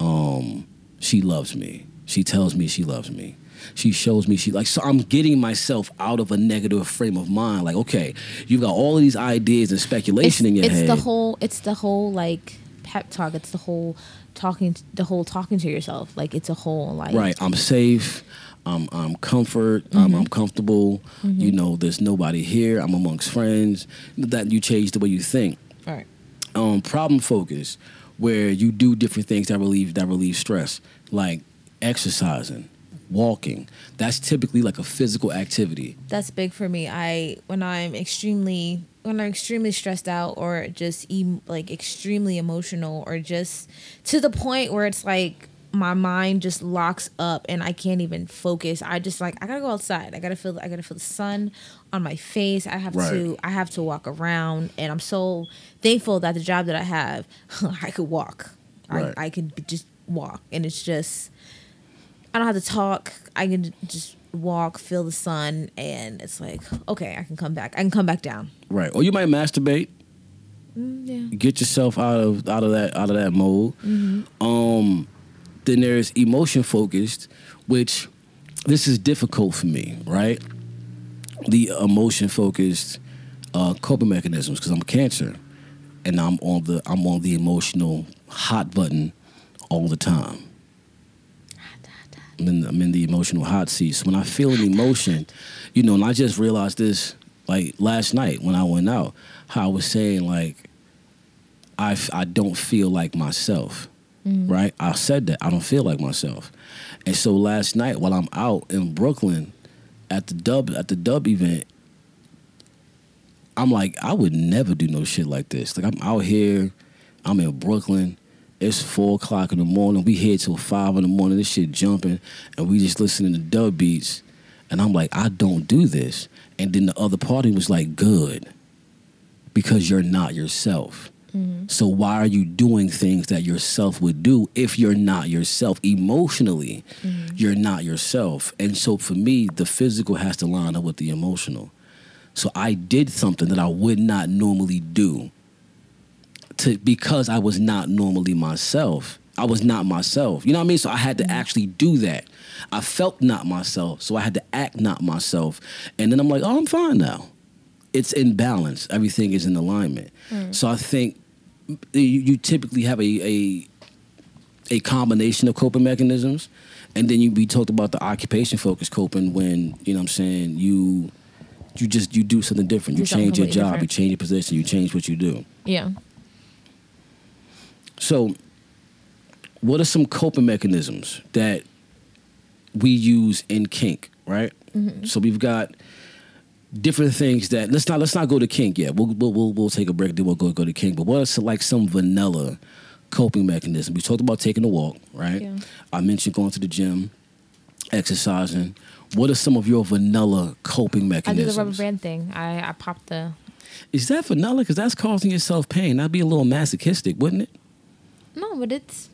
[SPEAKER 1] Um she loves me. She tells me she loves me she shows me she like so i'm getting myself out of a negative frame of mind. Like okay you've got all of these ideas and
[SPEAKER 2] it's,
[SPEAKER 1] speculation in your
[SPEAKER 2] it's
[SPEAKER 1] head.
[SPEAKER 2] it's the whole it's the whole like pep talk. It's the whole talking the whole talking to yourself. Like it's a whole like
[SPEAKER 1] right i'm safe. I'm, I'm comfort
[SPEAKER 2] Mm-hmm.
[SPEAKER 1] I'm, I'm comfortable. You know there's nobody here. I'm amongst friends. That you change the way you think.
[SPEAKER 2] All right.
[SPEAKER 1] Um, problem focus, where you do different things that relieve that relieve stress, like exercising, walking. That's typically like a physical activity.
[SPEAKER 2] that's big for me. I when I'm extremely when I'm extremely stressed out or just em- like extremely emotional or just to the point where it's like my mind just locks up and I can't even focus. I just like I gotta go outside. I gotta feel I gotta feel the sun on my face. I have
[SPEAKER 1] Right.
[SPEAKER 2] to I have to walk around and I'm so thankful that the job that I have I could walk.
[SPEAKER 1] Right.
[SPEAKER 2] I I could just walk and it's just I don't have to talk. I can just walk, feel the sun, and it's like, okay, I can come back. I can come back down.
[SPEAKER 1] Right. Or you might masturbate.
[SPEAKER 2] yeah.
[SPEAKER 1] Get yourself out of out of that out of that mode. Um, then there's emotion focused, which this is difficult for me, right? The emotion focused uh, coping mechanisms because I'm a cancer, and I'm on the I'm on the emotional hot button all the time. I'm in, I'm in the emotional hot seat. So when I feel an emotion, you know, and I just realized this like last night when I went out, how I was saying like, I, I don't feel like myself, mm. right? I said that I don't feel like myself, and so last night while I'm out in Brooklyn at the dub at the dub event, I'm like I would never do no shit like this. Like I'm out here, I'm in Brooklyn. It's four o'clock in the morning. We here till five in the morning. This shit jumping, and we just listening to dub beats. And I'm like, I don't do this. And then the other party was like, good, because you're not yourself. Mm-hmm. So why are you doing things that yourself would do if you're not yourself emotionally? Mm-hmm. You're not yourself. And so for me, the physical has to line up with the emotional. So I did something that I would not normally do to because I was not normally myself. I was not myself. You know what I mean? So I had to actually do that. I felt not myself, so I had to act not myself. And then I'm like, oh, I'm fine now. It's in balance. Everything is in alignment. So I think you, you typically have a, a a combination of coping mechanisms, and then you we talked about the occupation focused coping when you know what I'm saying you you just you do something different. You
[SPEAKER 2] something
[SPEAKER 1] change your job, you change your position, you change what you do.
[SPEAKER 2] Yeah.
[SPEAKER 1] So, what are some coping mechanisms that we use in kink? Right. Mm-hmm. So we've got different things that let's not let's not go to kink yet. We'll we'll we'll, we'll take a break. Then we'll go go to kink. But what are like some vanilla coping mechanism? We talked about taking a walk. Right.
[SPEAKER 2] Yeah.
[SPEAKER 1] I mentioned going to the gym, exercising. What are some of your vanilla coping mechanisms?
[SPEAKER 2] I do the rubber band thing. I, I popped the.
[SPEAKER 1] Is that vanilla? Because that's causing yourself pain. That'd be a little masochistic, wouldn't it?
[SPEAKER 2] No, but it's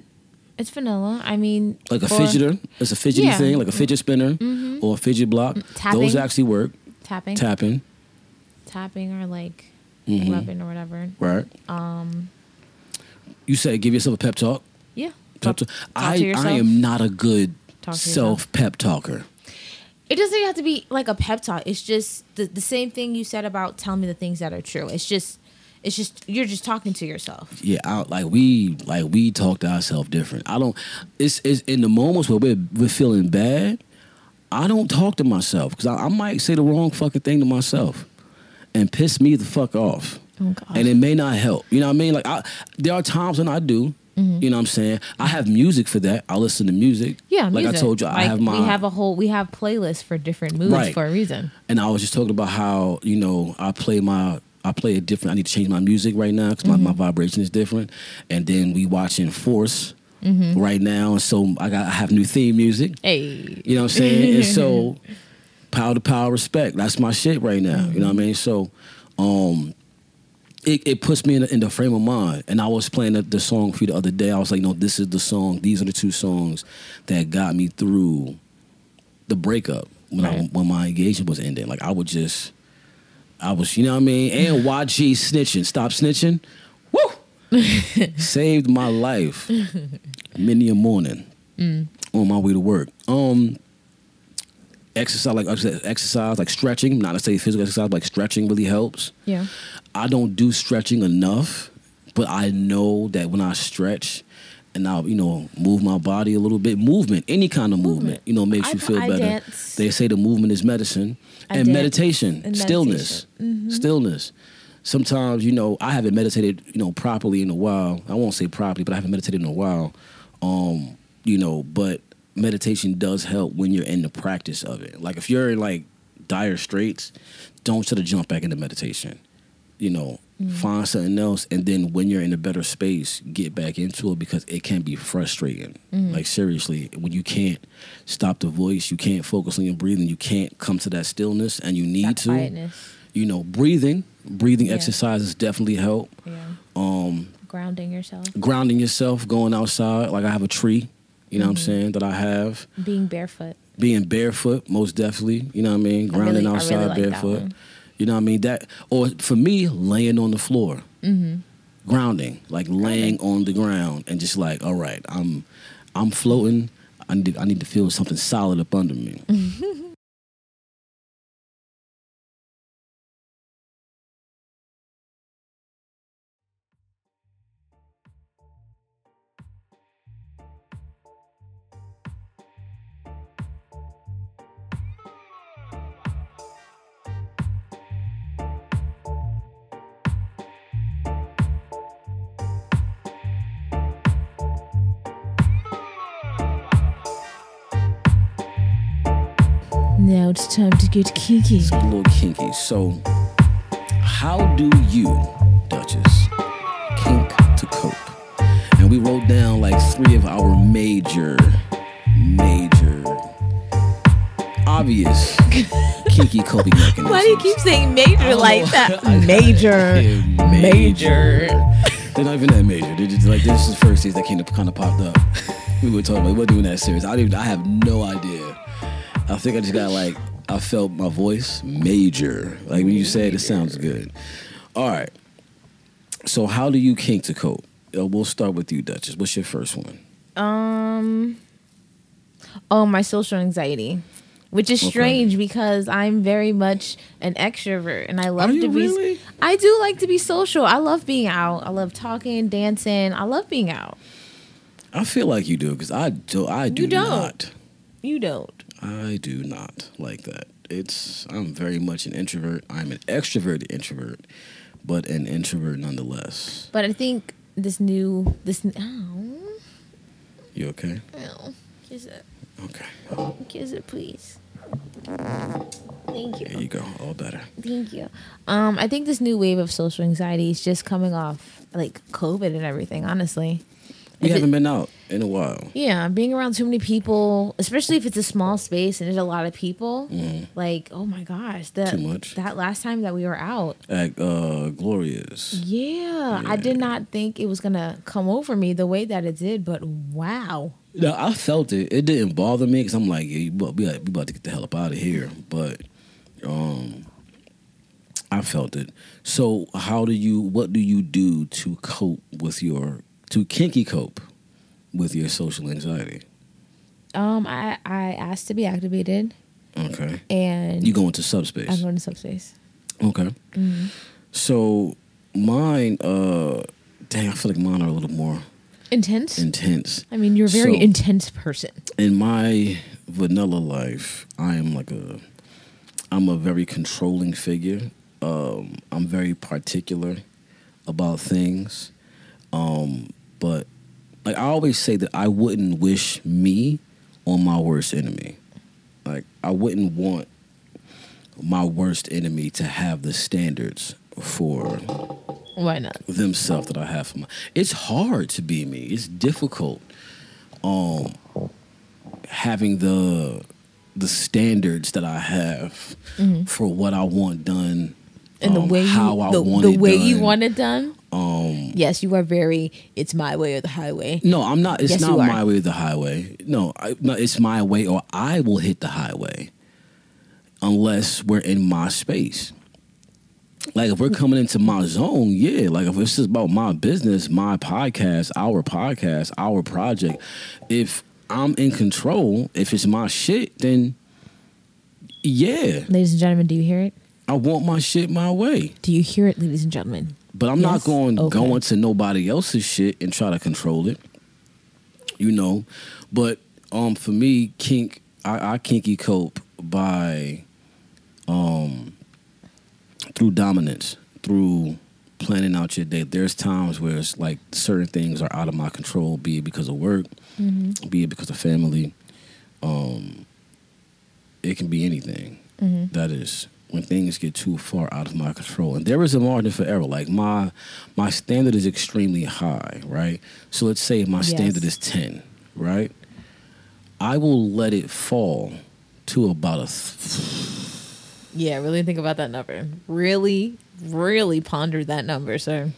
[SPEAKER 2] it's vanilla. I mean,
[SPEAKER 1] like a
[SPEAKER 2] for
[SPEAKER 1] fidgeter. It's a fidgety
[SPEAKER 2] Yeah. Mm-hmm.
[SPEAKER 1] thing, like a fidget spinner or a fidget block.
[SPEAKER 2] Tapping.
[SPEAKER 1] Those actually work.
[SPEAKER 2] tapping,
[SPEAKER 1] Tapping,
[SPEAKER 2] tapping, or like
[SPEAKER 1] Mhm.
[SPEAKER 2] rubbing or whatever.
[SPEAKER 1] right?
[SPEAKER 2] Um,
[SPEAKER 1] You say give yourself a pep talk.
[SPEAKER 2] yeah.
[SPEAKER 1] Pep
[SPEAKER 2] Talk,
[SPEAKER 1] talk. I I am not a good self pep talker.
[SPEAKER 2] It doesn't have to be like a pep talk. It's just the, the same thing you said about tell me the things that are true. It's just it's just you're just talking to yourself.
[SPEAKER 1] Yeah, I, like we like we talk to ourselves different. I don't. It's, it's in the moments where we're we're feeling bad. I don't talk to myself because I, I might say the wrong fucking thing to myself and piss me the fuck off.
[SPEAKER 2] Oh god.
[SPEAKER 1] and it may not help. You know what I mean? Like I, there are times when I do. Mm-hmm. You know what I'm saying? I have music for that. I listen to music.
[SPEAKER 2] yeah,
[SPEAKER 1] like
[SPEAKER 2] music.
[SPEAKER 1] I told you, I have my.
[SPEAKER 2] we have a whole we have playlists for different moods
[SPEAKER 1] Right.
[SPEAKER 2] for a reason.
[SPEAKER 1] and I was just talking about how you know I play my. I play a different. I need to change my music right now because my, my
[SPEAKER 2] Mm-hmm.
[SPEAKER 1] vibration is different. And then we watching Force
[SPEAKER 2] Mm-hmm.
[SPEAKER 1] right now, and so I got I have new theme music.
[SPEAKER 2] Hey.
[SPEAKER 1] You know what I'm saying? and so power to power respect. That's my shit right now. You know what I mean? So um it, it puts me in the, in the frame of mind. And I was playing the, the song for you the other day. I was like, no, this is the song. These are the two songs that got me through the breakup when I, when my engagement was ending. Like I would just I was, you know what I mean? And YG snitching. Stop snitching. Woo! Saved my life. Many a morning on my way to work. Um, exercise like I said, exercise like stretching. Not necessarily physical exercise, but like stretching really helps.
[SPEAKER 2] Yeah.
[SPEAKER 1] I don't do stretching enough, but I know that when I stretch and I, you know, move my body a little bit, movement, any kind of movement,
[SPEAKER 2] Movement.
[SPEAKER 1] you know, makes
[SPEAKER 2] I-
[SPEAKER 1] you feel
[SPEAKER 2] I
[SPEAKER 1] better.
[SPEAKER 2] dance.
[SPEAKER 1] They say the movement is medicine and meditation,
[SPEAKER 2] and
[SPEAKER 1] stillness,
[SPEAKER 2] meditation. Mm-hmm.
[SPEAKER 1] stillness. Sometimes, you know, I haven't meditated, you know, properly in a while. I won't say properly, but I haven't meditated in a while. Um, you know, but meditation does help when you're in the practice of it. Like if you're in like dire straits, don't try to jump back into meditation. You know, Mm-hmm. find something else, and then when you're in a better space, get back into it because it can be frustrating. Mm-hmm. Like seriously, when you can't stop the voice, you can't focus on your breathing, you can't come to that stillness, and you need
[SPEAKER 2] That
[SPEAKER 1] to.
[SPEAKER 2] quietness.
[SPEAKER 1] You know, breathing, breathing
[SPEAKER 2] Yeah.
[SPEAKER 1] exercises definitely help.
[SPEAKER 2] Yeah.
[SPEAKER 1] Um,
[SPEAKER 2] Grounding yourself.
[SPEAKER 1] grounding yourself, going outside. Like I have a tree, you know what I'm mm-hmm. saying, that I have.
[SPEAKER 2] Being barefoot.
[SPEAKER 1] Being barefoot, most definitely. You know what I mean?
[SPEAKER 2] I really-
[SPEAKER 1] Grounding
[SPEAKER 2] I really
[SPEAKER 1] outside
[SPEAKER 2] like
[SPEAKER 1] barefoot. You know what I mean? That or for me, laying on the floor.
[SPEAKER 2] Mm-hmm.
[SPEAKER 1] Grounding. Like laying on the ground and just like, all right, I'm I'm floating. I need I need to feel something solid up under me.
[SPEAKER 2] Now it's time to get kinky.
[SPEAKER 1] It's a little kinky. So, how do you, Duchess, kink to cope? And we wrote down like three of our major, major obvious kinky coping mechanisms.
[SPEAKER 2] Why do you keep saying major oh. like that? Major, major.
[SPEAKER 1] They're not even that major. They're just like this is the first things that kind of kind of popped up. We were talking about. We we're doing that serious. I don't even. I have no idea. I think I just got like I felt my voice major. Like when you say it, it sounds good. All right. So how do you kink to cope? Uh, we'll start with you, Duchess. What's your first one?
[SPEAKER 2] Um. Oh, my social anxiety, which is
[SPEAKER 1] Okay.
[SPEAKER 2] strange because I'm very much an extrovert and I love to be.
[SPEAKER 1] really?
[SPEAKER 2] I do like to be social. I love being out. I love talking, dancing. I love being out.
[SPEAKER 1] I feel like you do because I do. I do
[SPEAKER 2] You don't.
[SPEAKER 1] not.
[SPEAKER 2] You don't.
[SPEAKER 1] I do not like that. It's I'm very much an introvert. I'm an extroverted introvert, but an introvert nonetheless.
[SPEAKER 2] But I think this new this. Oh,
[SPEAKER 1] You okay?
[SPEAKER 2] oh kiss it,
[SPEAKER 1] Okay.
[SPEAKER 2] kiss it, please. Thank you.
[SPEAKER 1] There you go. All better.
[SPEAKER 2] Thank you. Um, I think this new wave of social anxiety is just coming off like COVID and everything. Honestly,
[SPEAKER 1] We
[SPEAKER 2] If
[SPEAKER 1] haven't been out in a while.
[SPEAKER 2] yeah, being around too many people, especially if it's a small space and there's a lot of people. Like, oh my gosh, that.
[SPEAKER 1] Too much.
[SPEAKER 2] that last time that we were out,
[SPEAKER 1] At uh, Gloria's.
[SPEAKER 2] yeah, I did not think it was gonna come over me the way that it did. But wow,
[SPEAKER 1] No, I felt it. It didn't bother me because I'm like, yeah, you about, we, got, we about to get the hell up out of here. But um, I felt it. So, how do you? What do you do to cope with your to kinky cope with your social anxiety?
[SPEAKER 2] um, I I asked to be activated
[SPEAKER 1] Okay,
[SPEAKER 2] and
[SPEAKER 1] you go into subspace.
[SPEAKER 2] I'm going to subspace.
[SPEAKER 1] Okay. So mine, uh, dang, I feel like mine are a little more
[SPEAKER 2] Intense.
[SPEAKER 1] intense.
[SPEAKER 2] I mean, you're a very
[SPEAKER 1] So-
[SPEAKER 2] intense person.
[SPEAKER 1] In my vanilla life, I am like a, I'm a very controlling figure. Um, I'm very particular about things. Um, but like I always say that I wouldn't wish me on my worst enemy. Like I wouldn't want my worst enemy to have the standards for
[SPEAKER 2] Why not?
[SPEAKER 1] themselves that I have for my. It's hard to be me. It's difficult. Um, having the the standards that I have for what I want done
[SPEAKER 2] And the
[SPEAKER 1] um,
[SPEAKER 2] way you,
[SPEAKER 1] how I
[SPEAKER 2] the,
[SPEAKER 1] want
[SPEAKER 2] the way you want it done.
[SPEAKER 1] Um,
[SPEAKER 2] Yes, you are very. It's my way or the highway.
[SPEAKER 1] no, I'm not. It's
[SPEAKER 2] Yes,
[SPEAKER 1] not my way or the highway. No, I, no, it's my way or I will hit the highway, unless we're in my space. Like if we're coming into my zone, yeah. Like if it's just about my business, my podcast, our podcast, our project. If I'm in control, if it's my shit, then yeah,
[SPEAKER 2] Ladies and gentlemen, do you hear it?
[SPEAKER 1] I want my shit my way.
[SPEAKER 2] Do you hear it, ladies and gentlemen?
[SPEAKER 1] But I'm not going
[SPEAKER 2] Okay.
[SPEAKER 1] going to nobody else's shit and try to control it. You know. But um for me, kink I, I kinky cope by um through dominance, through planning out your day. There's times where it's like certain things are out of my control, be it because of work,
[SPEAKER 2] Mm-hmm.
[SPEAKER 1] be it because of family. Um it can be anything.
[SPEAKER 2] Mm-hmm.
[SPEAKER 1] That is when things get too far out of my control. And there is a margin for error. Like my my standard is extremely high, right? So let's say my
[SPEAKER 2] Yes.
[SPEAKER 1] standard is 10, right? I will let it fall to about a th-
[SPEAKER 2] Yeah, really think about that number. Really, really ponder that number, sir.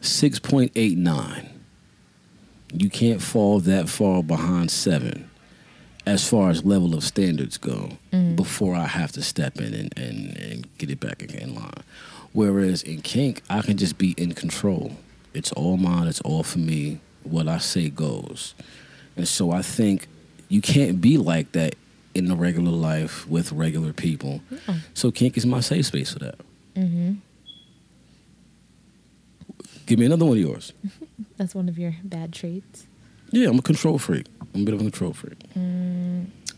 [SPEAKER 1] 6.89. You can't fall that far behind 7 as far as level of standards go before I have to step in and, and, and get it back in line. Whereas in kink, I can just be in control. It's all mine, it's all for me. What I say goes. And so I think you can't be like that in the regular life with regular people. So kink is my safe space for that.
[SPEAKER 2] Mm-hmm.
[SPEAKER 1] Give me another one of yours.
[SPEAKER 2] That's one of your bad traits.
[SPEAKER 1] Yeah, I'm a control freak. I'm a bit of a control freak.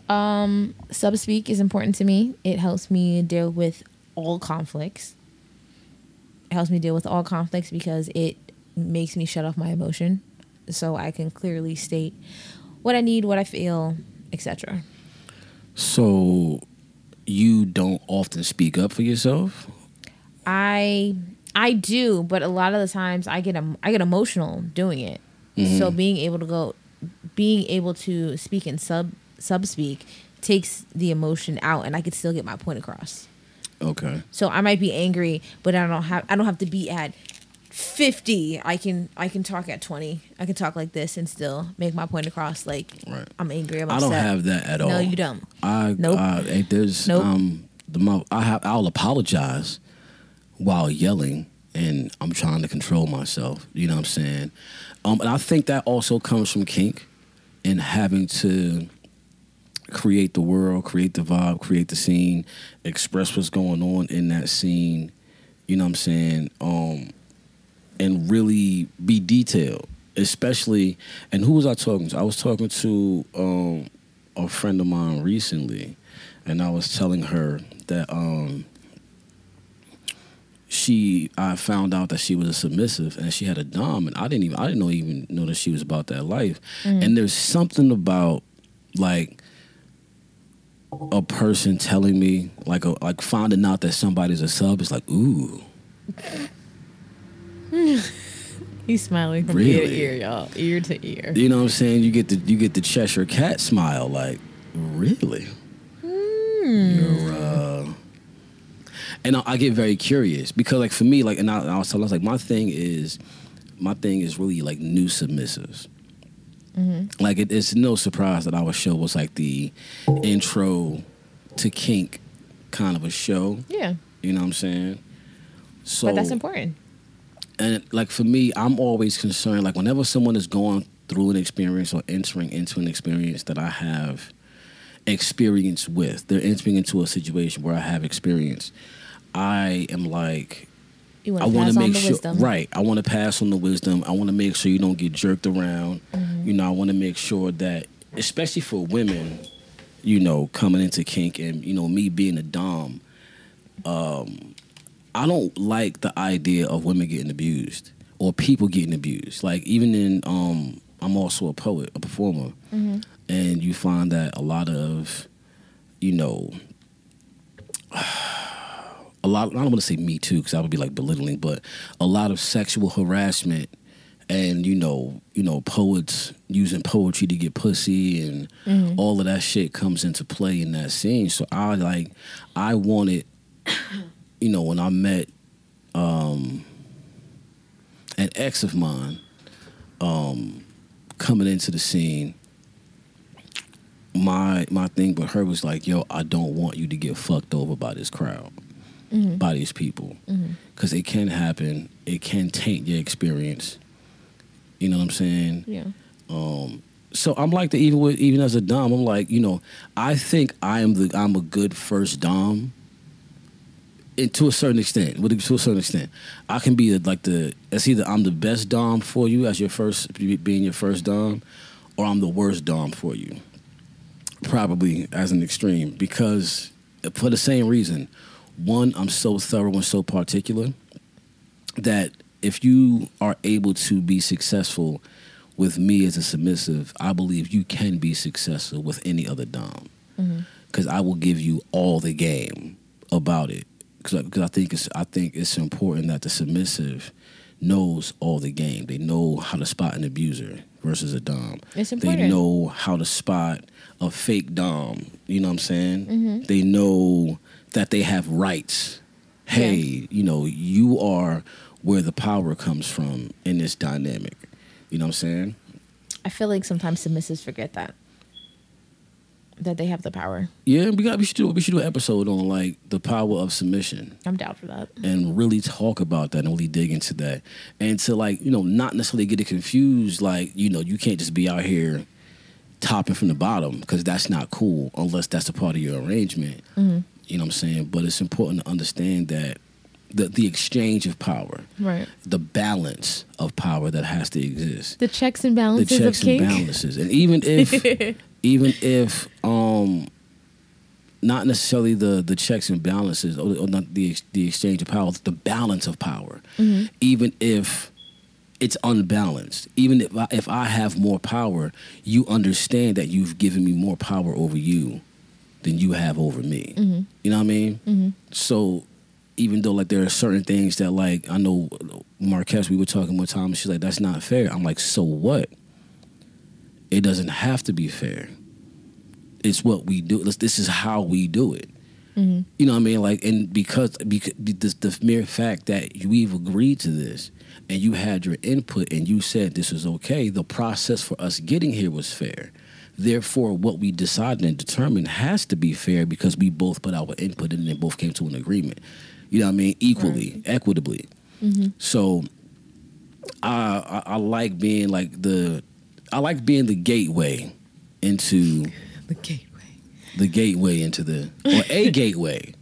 [SPEAKER 2] Um, subspeak is important to me. It helps me deal with all conflicts. It helps me deal with all conflicts because it makes me shut off my emotion, so I can clearly state what I need, what I feel, etc.
[SPEAKER 1] So you don't often speak up for yourself?
[SPEAKER 2] I I do, but a lot of the times I get em- I get emotional doing it. So being able to go, being able to speak in sub sub speak takes the emotion out, and I could still get my point across.
[SPEAKER 1] Okay.
[SPEAKER 2] So I might be angry, but I don't have I don't have to be at fifty. I can I can talk at twenty. I can talk like this and still make my point across. Like
[SPEAKER 1] Right.
[SPEAKER 2] I'm angry. I'm
[SPEAKER 1] I
[SPEAKER 2] upset.
[SPEAKER 1] don't have that at all.
[SPEAKER 2] No, you don't.
[SPEAKER 1] I
[SPEAKER 2] Nope.
[SPEAKER 1] I, there's
[SPEAKER 2] Nope.
[SPEAKER 1] um the mo- I have I'll apologize while yelling and I'm trying to control myself. You know what I'm saying? Um, and I think that also comes from kink and having to create the world, create the vibe, create the scene, express what's going on in that scene. You know what I'm saying? Um, and really be detailed, especially. And who was I talking to? I was talking to um, a friend of mine recently, and I was telling her that um, she I found out that she was a submissive and she had a dom, and I didn't even I didn't know even know that she was about that life. And there's something about like a person telling me like a, like finding out that somebody's a sub is like ooh
[SPEAKER 2] He's smiling from
[SPEAKER 1] Really?
[SPEAKER 2] ear to ear, y'all. Ear to ear.
[SPEAKER 1] you know what I'm saying you get the you get the Cheshire cat smile like really you're uh and I, I get very curious because like for me like and I, I was telling was like my thing is my thing is really like new submissives mm-hmm. like it, it's no surprise that our show was like the intro to kink kind of a show
[SPEAKER 2] Yeah,
[SPEAKER 1] you know what I'm saying so
[SPEAKER 2] but that's important.
[SPEAKER 1] and like for me, I'm always concerned. Like whenever someone is going through an experience or entering into an experience that I have experience with, they're entering into a situation where I have experience. I am like, I
[SPEAKER 2] want to
[SPEAKER 1] want to make sure,
[SPEAKER 2] wisdom,
[SPEAKER 1] right? I want to pass on the wisdom. I want to make sure you don't get jerked around.
[SPEAKER 2] Mm-hmm.
[SPEAKER 1] You know, I want to make sure that, especially for women, you know, coming into kink and you know me being a dom, um, I don't like the idea of women getting abused or people getting abused. Like even in, um, I'm also a poet, a performer,
[SPEAKER 2] Mm-hmm.
[SPEAKER 1] and you find that a lot of, you know, a lot. I don't want to say me too because I would be like belittling, but a lot of sexual harassment and you know, you know, poets using poetry to get pussy and
[SPEAKER 2] Mm-hmm.
[SPEAKER 1] all of that shit comes into play in that scene. So I like, I wanted, you know, when I met um, an ex of mine um, coming into the scene. My my thing with her was like, yo, I don't want you to get fucked over by this crowd
[SPEAKER 2] Mm-hmm.
[SPEAKER 1] by these people because it can happen. It can taint your experience. You know what I'm saying?
[SPEAKER 2] Yeah.
[SPEAKER 1] Um, so I'm like the even with even as a dom, I'm like you know I think I am the I'm a good first dom. And to a certain extent, with to a certain extent, I can be the, like the it's either I'm the best dom for you as your first being your first dom, or I'm the worst dom for you. Probably as an extreme because for the same reason. One, I'm so thorough and so particular that if you are able to be successful with me as a submissive, I believe you can be successful with any other dom. Because I will give you all the game about it. Because I think it's I think it's important that the submissive knows all the game. They know how to spot an abuser versus a dom.
[SPEAKER 2] It's important.
[SPEAKER 1] They know how to spot a fake dom. You know what I'm saying?
[SPEAKER 2] Mm-hmm.
[SPEAKER 1] They know that they have rights. Hey, you know, you are where the power comes from in this dynamic. You know what I'm saying?
[SPEAKER 2] I feel like sometimes submissives forget that that they have the power.
[SPEAKER 1] Yeah, we got we should do we should do an episode on like the power of submission
[SPEAKER 2] I'm down for that.
[SPEAKER 1] and really talk about that and really dig into that. And to like, you know, not necessarily get it confused like, you know, you can't just be out here topping from the bottom because that's not cool unless that's a part of your arrangement. Mm-hmm. You know what I'm saying? But it's important to understand that the the exchange of power,
[SPEAKER 2] Right.
[SPEAKER 1] the balance of power that has to exist.
[SPEAKER 2] The checks and balances.
[SPEAKER 1] The checks
[SPEAKER 2] of
[SPEAKER 1] and
[SPEAKER 2] kink.
[SPEAKER 1] balances. And even if even if um not necessarily the the checks and balances or, or not the the exchange of power, the balance of power. Even if it's unbalanced, even if I, if I have more power, you understand that you've given me more power over you than you have over me. Mm-hmm. You know what I mean? Mm-hmm. So even though like there are certain things that like I know Marquez, we were talking one time, and she's like, "That's not fair." I'm like, "So what? It doesn't have to be fair." it's what we do. This- is how we do it. Mm-hmm. You know what I mean? Like, and because because the, the mere fact that we've agreed to this and you had your input and you said this is okay, the process for us getting here was fair. Therefore, what we decided and determined has to be fair because we both put our input in and both came to an agreement. You know what I mean? Equally, equitably. So, I, I I like being like the I like being the gateway into
[SPEAKER 2] The gateway.
[SPEAKER 1] the gateway into the or a gateway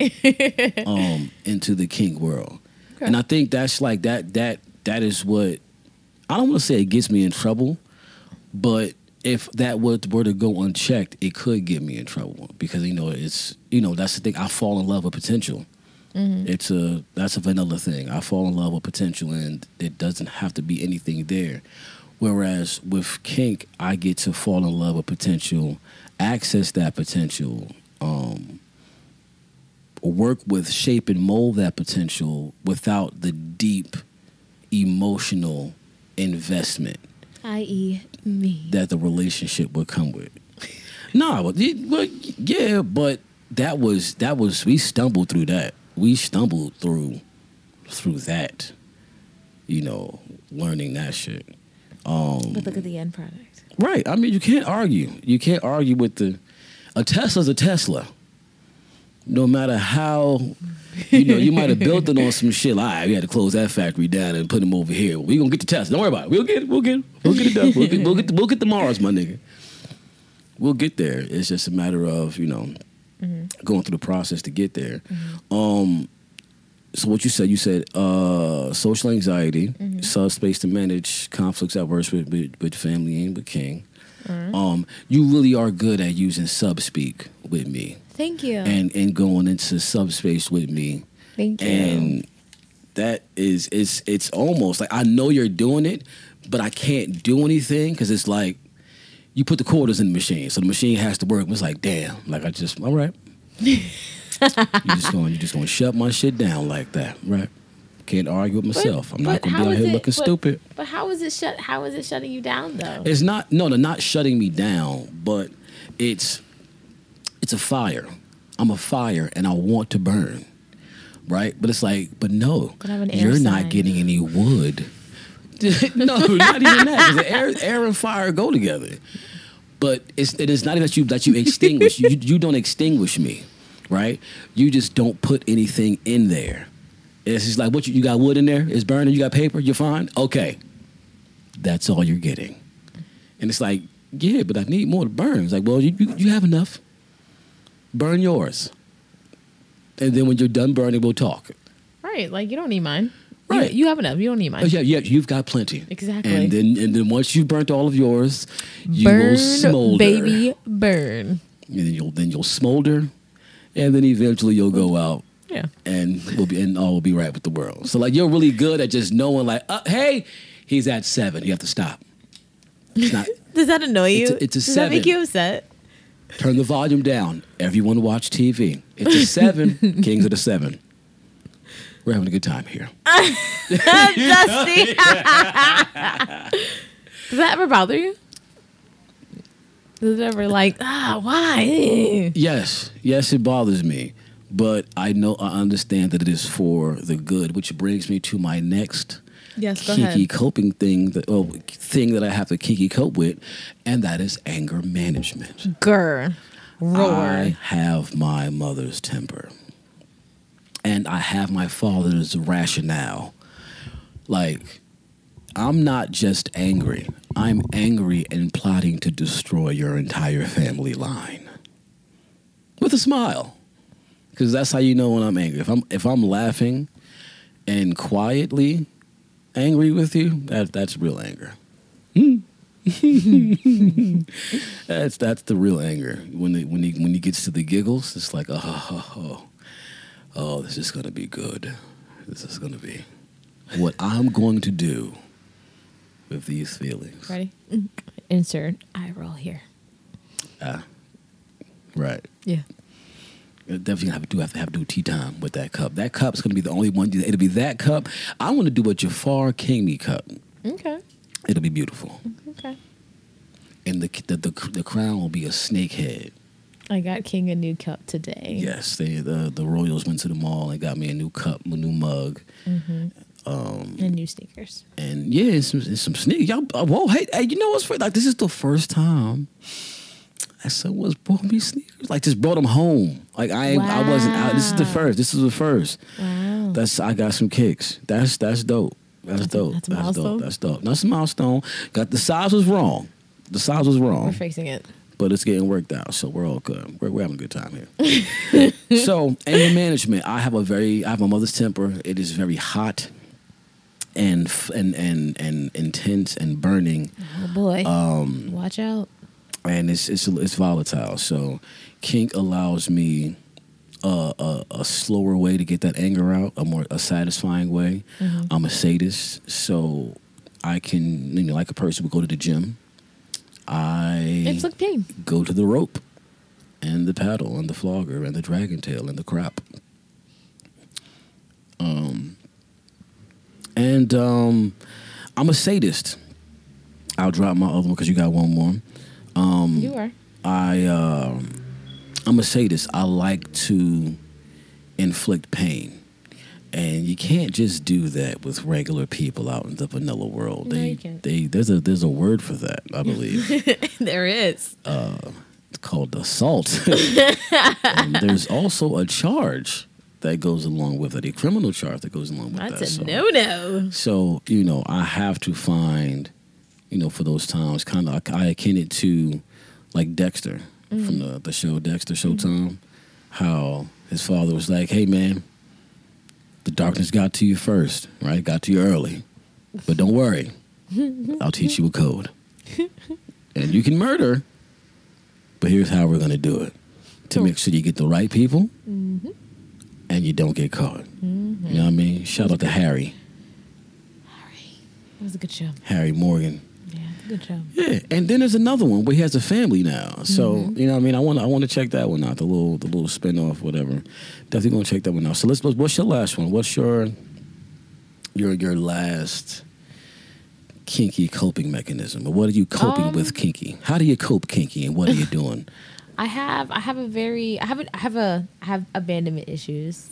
[SPEAKER 1] um into the kink world
[SPEAKER 2] Okay.
[SPEAKER 1] and i think that's like that that that is what i don't want to say it gets me in trouble but if that were to, were to go unchecked it could get me in trouble because you know it's you know that's the thing. I fall in love with potential. It's a that's a vanilla thing. I fall in love with potential and it doesn't have to be anything there. Whereas with kink i get to fall in love with potential access that potential um work with shape and mold that potential without the deep emotional investment
[SPEAKER 2] I.e., me.
[SPEAKER 1] that the relationship would come with. No, but y- well, yeah, but that was that was we stumbled through that. We stumbled through through that. You know, learning that shit. Um,
[SPEAKER 2] but look at the end product.
[SPEAKER 1] Right. I mean, you can't argue. You can't argue with the a Tesla's a Tesla. No matter how, you know, you might have built it on some shit. Like, "All right, we had to close that factory down and put them over here. We gonna get the test. Don't worry about it. We'll get it. We'll get it. We'll get it done. We'll get, we'll get, the, we'll get the Mars, my nigga. We'll get there. It's just a matter of you know going through the process to get there. Um, so what you said, you said uh, social anxiety, subspace to manage conflicts at work with, with, with family and with King. Um, you really are good at using subspeak with me
[SPEAKER 2] Thank you.
[SPEAKER 1] and and going into subspace with me,
[SPEAKER 2] Thank you.
[SPEAKER 1] and that is it's it's almost like I know you're doing it, but I can't do anything because it's like you put the quarters in the machine, so the machine has to work. It's like damn, like I just all right. you just going you just going to shut my shit down like that, right? Can't argue with myself. I'm not going to be out here
[SPEAKER 2] it-
[SPEAKER 1] looking
[SPEAKER 2] but-
[SPEAKER 1] stupid.
[SPEAKER 2] But how is it shut? How is it shutting you down though?
[SPEAKER 1] It's not no, they're not shutting me down, but it's it's a fire. I'm a fire and I want to burn. Right? But it's like, but no,
[SPEAKER 2] But I'm an air
[SPEAKER 1] you're not getting any wood. no, not even that. air, air and fire go together. But it's it is not that you that you extinguish. you you don't extinguish me, right? You just don't put anything in there. It's just like what you, you got wood in there. It's burning. You got paper. You're fine. Okay, that's all you're getting. And it's like, yeah, but I need more to burn. It's like, well, you, you, you have enough. Burn yours. And then when you're done burning, we'll talk.
[SPEAKER 2] right. Like you don't need mine.
[SPEAKER 1] Right.
[SPEAKER 2] You, have enough. You don't need
[SPEAKER 1] Oh,
[SPEAKER 2] mine.
[SPEAKER 1] yeah, yeah, you've got plenty.
[SPEAKER 2] Exactly.
[SPEAKER 1] And then and then once you've burnt all of yours, you will
[SPEAKER 2] burn,
[SPEAKER 1] smolder.
[SPEAKER 2] baby, burn.
[SPEAKER 1] And then you'll then you'll smolder, and then eventually you'll go out
[SPEAKER 2] Yeah.
[SPEAKER 1] and we'll be and all will be right with the world. So like you're really good at just knowing like, uh, hey, he's at seven. You have to stop. It's not
[SPEAKER 2] Does that annoy you?
[SPEAKER 1] It's a- it's a
[SPEAKER 2] Does that make you upset?
[SPEAKER 1] Turn the volume down. Everyone watch TV. It's a seven. Kings of the seven. We're having a good time here.
[SPEAKER 2] Dusty. Does that ever bother you? Does it ever like ah why?
[SPEAKER 1] Yes, yes, it bothers me, but I know I understand that it is for the good, which brings me to my next
[SPEAKER 2] Yes,
[SPEAKER 1] kinky
[SPEAKER 2] ahead.
[SPEAKER 1] coping thing that oh, thing that I have to kinky cope with, and that is anger management.
[SPEAKER 2] Grr. Roar.
[SPEAKER 1] I have my mother's temper, and I have my father's rationale. Like, I'm not just angry. I'm angry and plotting to destroy your entire family line. With a smile. Because that's how you know when I'm angry. If I'm if I'm laughing and quietly angry with you, that that's real anger. that's that's the real anger. When it, when he when he gets to the giggles, it's like oh oh oh, oh this is gonna be good. This is gonna be what I'm going to do with these feelings.
[SPEAKER 2] Ready? Insert eye roll here.
[SPEAKER 1] Ah, right.
[SPEAKER 2] Yeah.
[SPEAKER 1] Definitely have to do have to have to do tea time with that cup. That cup's gonna be the only one. It'll be that cup. I want to do a Jafar King me cup.
[SPEAKER 2] Okay.
[SPEAKER 1] It'll be beautiful,
[SPEAKER 2] Okay.
[SPEAKER 1] and the the the, the crown will be a snake head.
[SPEAKER 2] I got King a new cup today.
[SPEAKER 1] Yes, they the the Royals went to the mall and got me a new cup, a new mug, mm-hmm.
[SPEAKER 2] um, And new sneakers.
[SPEAKER 1] and yeah, and some, and some sneakers. Y'all, whoa, hey, hey, you know what's funny? Like this is the first time that someone's brought me sneakers. Like just brought them home. Like I ain't, I wasn't out. This is the first. This is the first.
[SPEAKER 2] Wow.
[SPEAKER 1] That's I got some kicks. That's that's dope. That's,
[SPEAKER 2] That's a-
[SPEAKER 1] dope.
[SPEAKER 2] that's a
[SPEAKER 1] dope. That's dope. That's a milestone. Got the size was wrong. The size was wrong.
[SPEAKER 2] We're fixing it.
[SPEAKER 1] but it's getting worked out, so we're all good. We're, we're having a good time here. so, anger management. I have a very, I have my mother's temper. It is very hot, and f- and and and intense and burning,
[SPEAKER 2] Oh boy.
[SPEAKER 1] Um,
[SPEAKER 2] Watch out.
[SPEAKER 1] And it's it's it's volatile. So, kink allows me a, a, a slower way to get that anger out, a more a satisfying way. I'm a sadist, so I can you know like a person would go to the gym. I
[SPEAKER 2] Inflict pain.
[SPEAKER 1] go to the rope and the paddle and the flogger and the dragon tail and the crap. Um, and um, I'm a sadist. I'll drop my other one because you got one more. Um,
[SPEAKER 2] you are.
[SPEAKER 1] I um I'm gonna say this. I like to inflict pain. And you can't just do that with regular people out in the vanilla world.
[SPEAKER 2] No,
[SPEAKER 1] they they there's a there's a word for that, I believe.
[SPEAKER 2] there is.
[SPEAKER 1] Uh, it's called assault. and there's also a charge that goes along with it, a criminal charge that goes along with
[SPEAKER 2] That's
[SPEAKER 1] that.
[SPEAKER 2] That's a
[SPEAKER 1] So-
[SPEAKER 2] no no.
[SPEAKER 1] so you know, I have to find, you know, for those times, kind of I akin it to like Dexter from mm. the the show Dexter Showtime, mm-hmm. how his father was like, "Hey man, the darkness got to you first, right? Got to you early, but don't worry, I'll teach you a code, and you can murder, but here's how we're gonna do it to
[SPEAKER 2] Cool.
[SPEAKER 1] make sure you get the right people." Mm-hmm. And you don't get caught. Mm-hmm. You know what I mean? Shout out to Harry. Harry.
[SPEAKER 2] That was a good show.
[SPEAKER 1] Harry Morgan.
[SPEAKER 2] Good show.
[SPEAKER 1] Yeah, and then there's another one where he has a family now. So you know, what I mean, I want I want to check that one out. The little the little spinoff, whatever. Definitely gonna check that one out. So let's. let's- What's your last one? What's your your your last kinky coping mechanism? Or what are you coping
[SPEAKER 2] Um,
[SPEAKER 1] with kinky? How do you cope kinky, and what are you doing?
[SPEAKER 2] I have I have a very I have a, I have a I have abandonment issues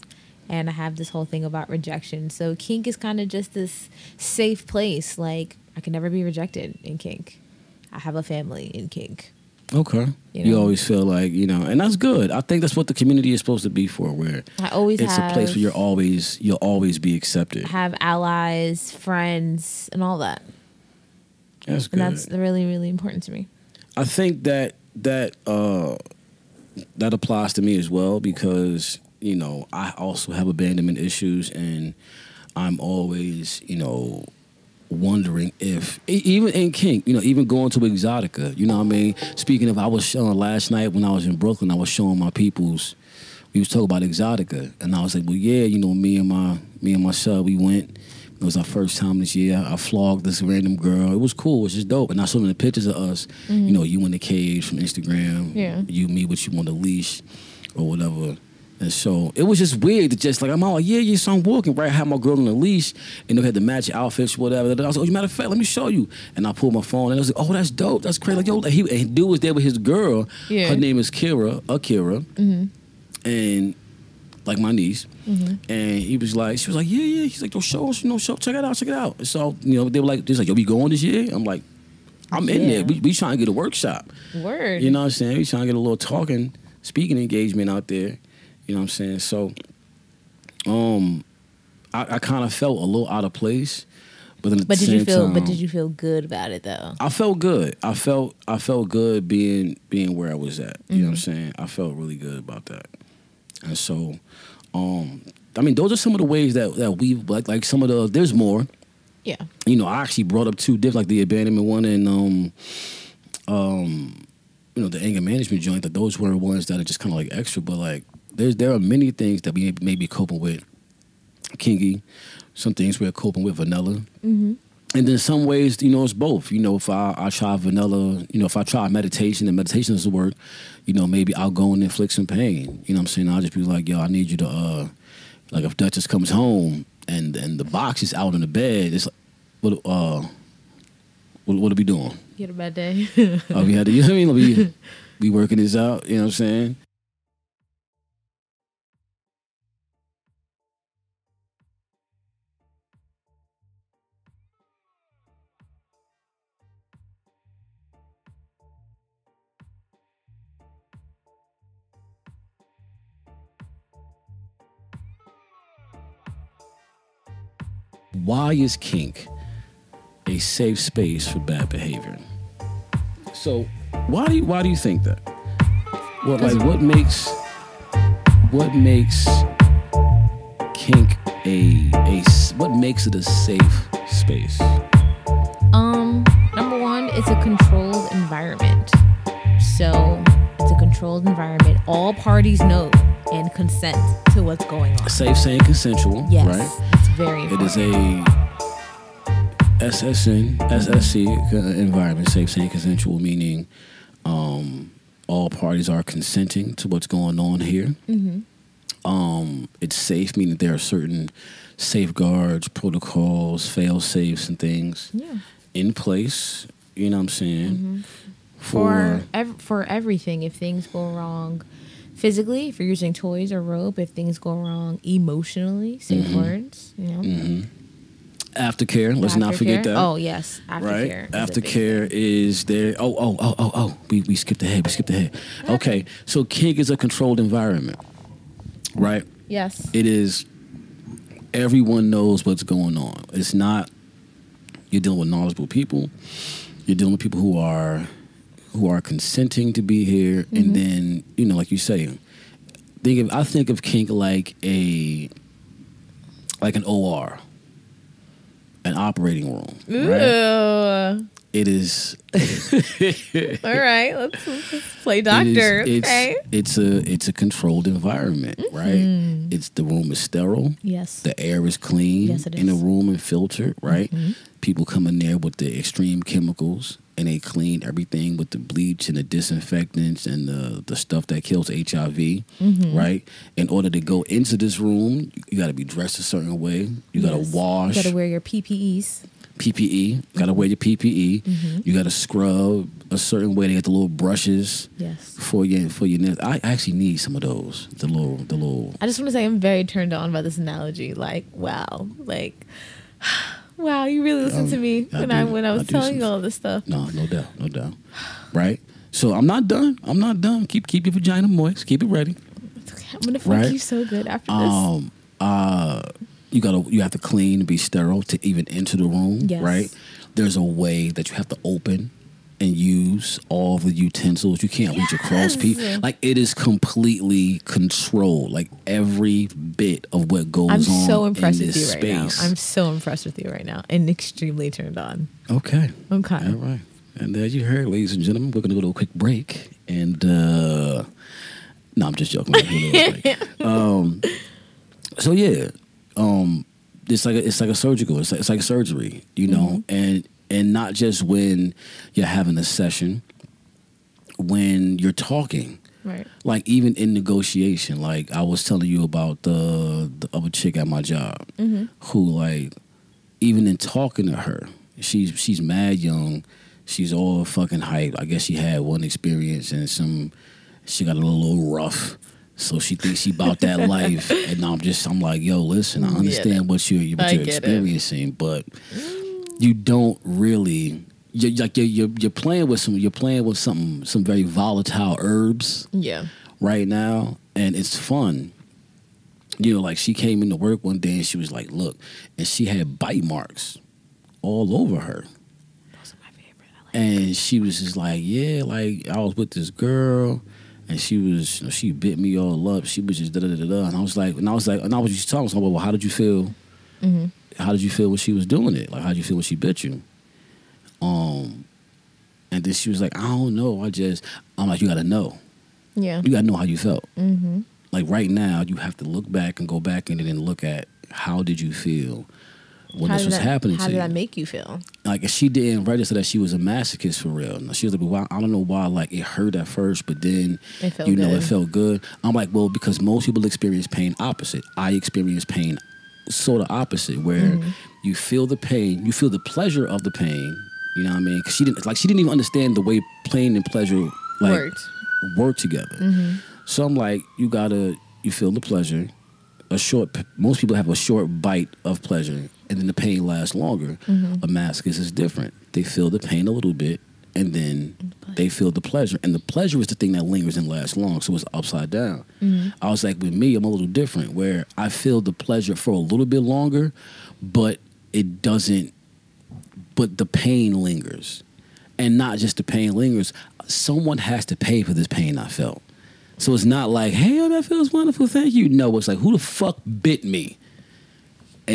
[SPEAKER 2] and I have this whole thing about rejection. So kink is kind of just this safe place like I can never be rejected in kink. I have a family in kink.
[SPEAKER 1] Okay,
[SPEAKER 2] You
[SPEAKER 1] you, always feel like you know, and that's good. I think that's what the community is supposed to be for. Where
[SPEAKER 2] I always
[SPEAKER 1] it's a place where you're always you'll always be accepted.
[SPEAKER 2] have allies, friends, and all that.
[SPEAKER 1] That's
[SPEAKER 2] And
[SPEAKER 1] good.
[SPEAKER 2] that's really really important to me.
[SPEAKER 1] I think that that uh, that applies to me as well because you know I also have abandonment issues and I'm always you know wondering if even in kink you know even going to Exxxotica you know what I mean speaking of I was showing last night when I was in Brooklyn I was showing my peoples we was talking about Exxxotica and I was like well yeah you know me and my me and my son we went it was our first time this year. I flogged this random girl. It was cool. It was just dope. And I saw the pictures of us. You mm-hmm. know, you in the cage from Instagram.
[SPEAKER 2] Yeah.
[SPEAKER 1] You, me, with you on the leash or whatever. And so it was just weird to just like, I'm all like, yeah, yeah, so I'm walking, right? I had my girl on the leash and they had the matching outfits, whatever. And I was like, oh, matter of fact, let me show you. And I pulled my phone and I was like, oh, that's dope. That's crazy. Like, yo, he, and dude was there with his girl.
[SPEAKER 2] Yeah.
[SPEAKER 1] Her name is Kira, Akira. And like my niece. Mhm. And he was like, she was like, yeah, yeah. He's like, yo, show us, you know, show, check it out, check it out. So, you know, they were like, they was like, yo, we going this year? I'm like, I'm in
[SPEAKER 2] Yeah.
[SPEAKER 1] there. We, we trying to get a workshop.
[SPEAKER 2] Word.
[SPEAKER 1] You know what I'm saying? We trying to get a little talking, speaking engagement out there. You know what I'm saying? So, um, I, I kind of felt a little out of place, but then
[SPEAKER 2] But did you feel
[SPEAKER 1] time,
[SPEAKER 2] but did you feel good about it though?
[SPEAKER 1] I felt good. I felt I felt good being being where I was at. You know what I'm
[SPEAKER 2] Mm-hmm.
[SPEAKER 1] saying? I felt really good about that. And so, um, I mean, those are some of the ways that that we like like some of the. There's more.
[SPEAKER 2] Yeah.
[SPEAKER 1] You know, I actually brought up two different, like the abandonment one and um, um, you know, the anger management joint. That those were ones that are just kind of like extra, but like there's there are many things that we may be coping with. Kingy, some things we're coping with vanilla.
[SPEAKER 2] Mm-hmm.
[SPEAKER 1] And then some ways, you know, it's both. You know, if I, I try vanilla, you know, if I try meditation and meditation doesn't work, you know, maybe I'll go and inflict some pain. You know what I'm saying? I'll just be like, yo, I need you to, uh, like if Duchess comes home and and the box is out on the bed, it's like, what, uh, what, what are we doing?
[SPEAKER 2] You had a bad day.
[SPEAKER 1] Oh, we had to, you know what I mean? We, We working this out. You know what I'm saying? Why is kink a safe space for bad behavior? So, why do you, why do you think that? What like what makes what makes kink a a what makes it a safe space?
[SPEAKER 2] Um, number one, it's a controlled environment. So it's a controlled environment. All parties know and consent to what's going on.
[SPEAKER 1] Safe, sane consensual,
[SPEAKER 2] Yes,
[SPEAKER 1] right?
[SPEAKER 2] Very important.
[SPEAKER 1] is a SSN, SSC uh, environment, safe, sane consensual, meaning um, all parties are consenting to what's going on here. Um, it's safe, meaning there are certain safeguards, protocols, fail safes, and things
[SPEAKER 2] yeah.
[SPEAKER 1] in place. You know what I'm saying?
[SPEAKER 2] For ev- for everything, if things go wrong physically, if you're using toys or rope, if things go wrong emotionally, safe
[SPEAKER 1] Mm-hmm.
[SPEAKER 2] words, you know.
[SPEAKER 1] aftercare. Let's not forget that.
[SPEAKER 2] Oh yes, aftercare.
[SPEAKER 1] right?
[SPEAKER 2] is
[SPEAKER 1] Aftercare is there. Oh, oh, oh, oh, oh. We we skipped ahead. We skipped ahead. Okay, so kink is a controlled environment, right?
[SPEAKER 2] Yes.
[SPEAKER 1] It is. Everyone knows what's going on. It's not. You're dealing with knowledgeable people. You're dealing with people who are, who are consenting to be here,
[SPEAKER 2] Mm-hmm.
[SPEAKER 1] and then you know, like you say, think of. I think of kink like a, like an OR, an operating room. Right?
[SPEAKER 2] Ooh.
[SPEAKER 1] It is.
[SPEAKER 2] All right, let's, let's play doctor.
[SPEAKER 1] is- it's,
[SPEAKER 2] okay.
[SPEAKER 1] it's a it's a controlled environment,
[SPEAKER 2] Mm-hmm.
[SPEAKER 1] right? It's the room is sterile.
[SPEAKER 2] Yes.
[SPEAKER 1] The air is clean
[SPEAKER 2] Yes, it
[SPEAKER 1] in the.
[SPEAKER 2] Mm-hmm.
[SPEAKER 1] room and filtered, right? People come in there with the extreme chemicals and they clean everything with the bleach and the disinfectants and the, the stuff that kills HIV,
[SPEAKER 2] Mm-hmm.
[SPEAKER 1] right? In order to go into this room, you got to be dressed a certain way. You got to
[SPEAKER 2] Yes.
[SPEAKER 1] wash.
[SPEAKER 2] You gotta wear your PPEs.
[SPEAKER 1] PPE. Got to wear your PPE.
[SPEAKER 2] Mm-hmm.
[SPEAKER 1] You got to scrub a certain way. They get the little brushes
[SPEAKER 2] Yes.
[SPEAKER 1] for your for your nails. I actually need some of those. The little the little.
[SPEAKER 2] I just want to say I'm very turned on by this analogy. Like, wow, like, wow, you really listened to me
[SPEAKER 1] I
[SPEAKER 2] when I when I was telling you all this stuff.
[SPEAKER 1] No, no doubt, no doubt. Right. So I'm not done. I'm not done. Keep keep your vagina moist. Keep it ready.
[SPEAKER 2] It's okay. I'm gonna fuck
[SPEAKER 1] Right.
[SPEAKER 2] you so good after this.
[SPEAKER 1] Um. Uh. You gotta you have to clean and be sterile to even enter the room.
[SPEAKER 2] Yes.
[SPEAKER 1] Right. There's a way that you have to open and use all the utensils. You can't reach across people. Like it is completely controlled. Like every bit of what goes
[SPEAKER 2] I'm
[SPEAKER 1] on.
[SPEAKER 2] so impressed
[SPEAKER 1] in
[SPEAKER 2] with you right now. I'm so impressed with you right now and extremely turned on.
[SPEAKER 1] okay.
[SPEAKER 2] Okay.
[SPEAKER 1] All right. And as you heard, ladies and gentlemen, we're going to go to a quick break. And, uh, no, I'm just joking. We're gonna go to a break. um, so, yeah, um, it's like a, it's like a surgical, it's like, it's like surgery, you know, and, and not just when you're having a session, when you're talking,
[SPEAKER 2] Right.
[SPEAKER 1] like even in negotiation, like I was telling you about the the other chick at my job, mm-hmm. who like even in talking to her, she's she's mad young, she's all fucking hype. I guess she had one experience and some, she got a little rough. So she thinks she about that life, and I'm just I'm like, yo, listen, I understand what you're what you're
[SPEAKER 2] get it.
[SPEAKER 1] experiencing, but mm. You don't really you're like you're, you're you're playing with some you're playing with some some very volatile herbs
[SPEAKER 2] Yeah.
[SPEAKER 1] right now and it's fun. You know like she came into work one day and she was like look and she had bite marks all over her.
[SPEAKER 2] Those are my favorite. I like
[SPEAKER 1] and she was just like yeah like i was with this girl and she was you know, she bit me all up. She was just da da da da and i was like and i was like and i was just talking to her well how did you feel mm-hmm. How did you feel when she was doing it like how did you feel when she bit you um and then she was like i don't know i just i'm like you gotta know
[SPEAKER 2] Yeah.
[SPEAKER 1] you gotta know how you felt. Mm-hmm. Like right now, you have to look back and go back in and then look at how did you feel when
[SPEAKER 2] how
[SPEAKER 1] this was
[SPEAKER 2] that,
[SPEAKER 1] happening
[SPEAKER 2] How did that make you feel?
[SPEAKER 1] like if she didn't register that she was a masochist for real. She was like, well, I don't know why. Like it hurt at first, but then you know it felt good. I'm like, well, because most people experience pain opposite. I experience pain sort of opposite, where
[SPEAKER 2] Mm-hmm.
[SPEAKER 1] you feel the pain, you feel the pleasure of the pain. You know what I mean? Because she didn't like she didn't even understand the way pain and pleasure like
[SPEAKER 2] Worked.
[SPEAKER 1] work together. So I'm like, you gotta you feel the pleasure. A short most people have a short bite of pleasure and then the pain lasts longer. A masochist is different. They feel the pain a little bit and then they feel the pleasure. And the pleasure is the thing that lingers and lasts long. So it's upside down. Mm-hmm. I was like, with me, I'm a little different where I feel the pleasure for a little bit longer, but it doesn't but the pain lingers. And not just the pain lingers. Someone has to pay for this pain I felt. So it's not like, hey, oh, that feels wonderful, thank you. No, it's like, who the fuck bit me?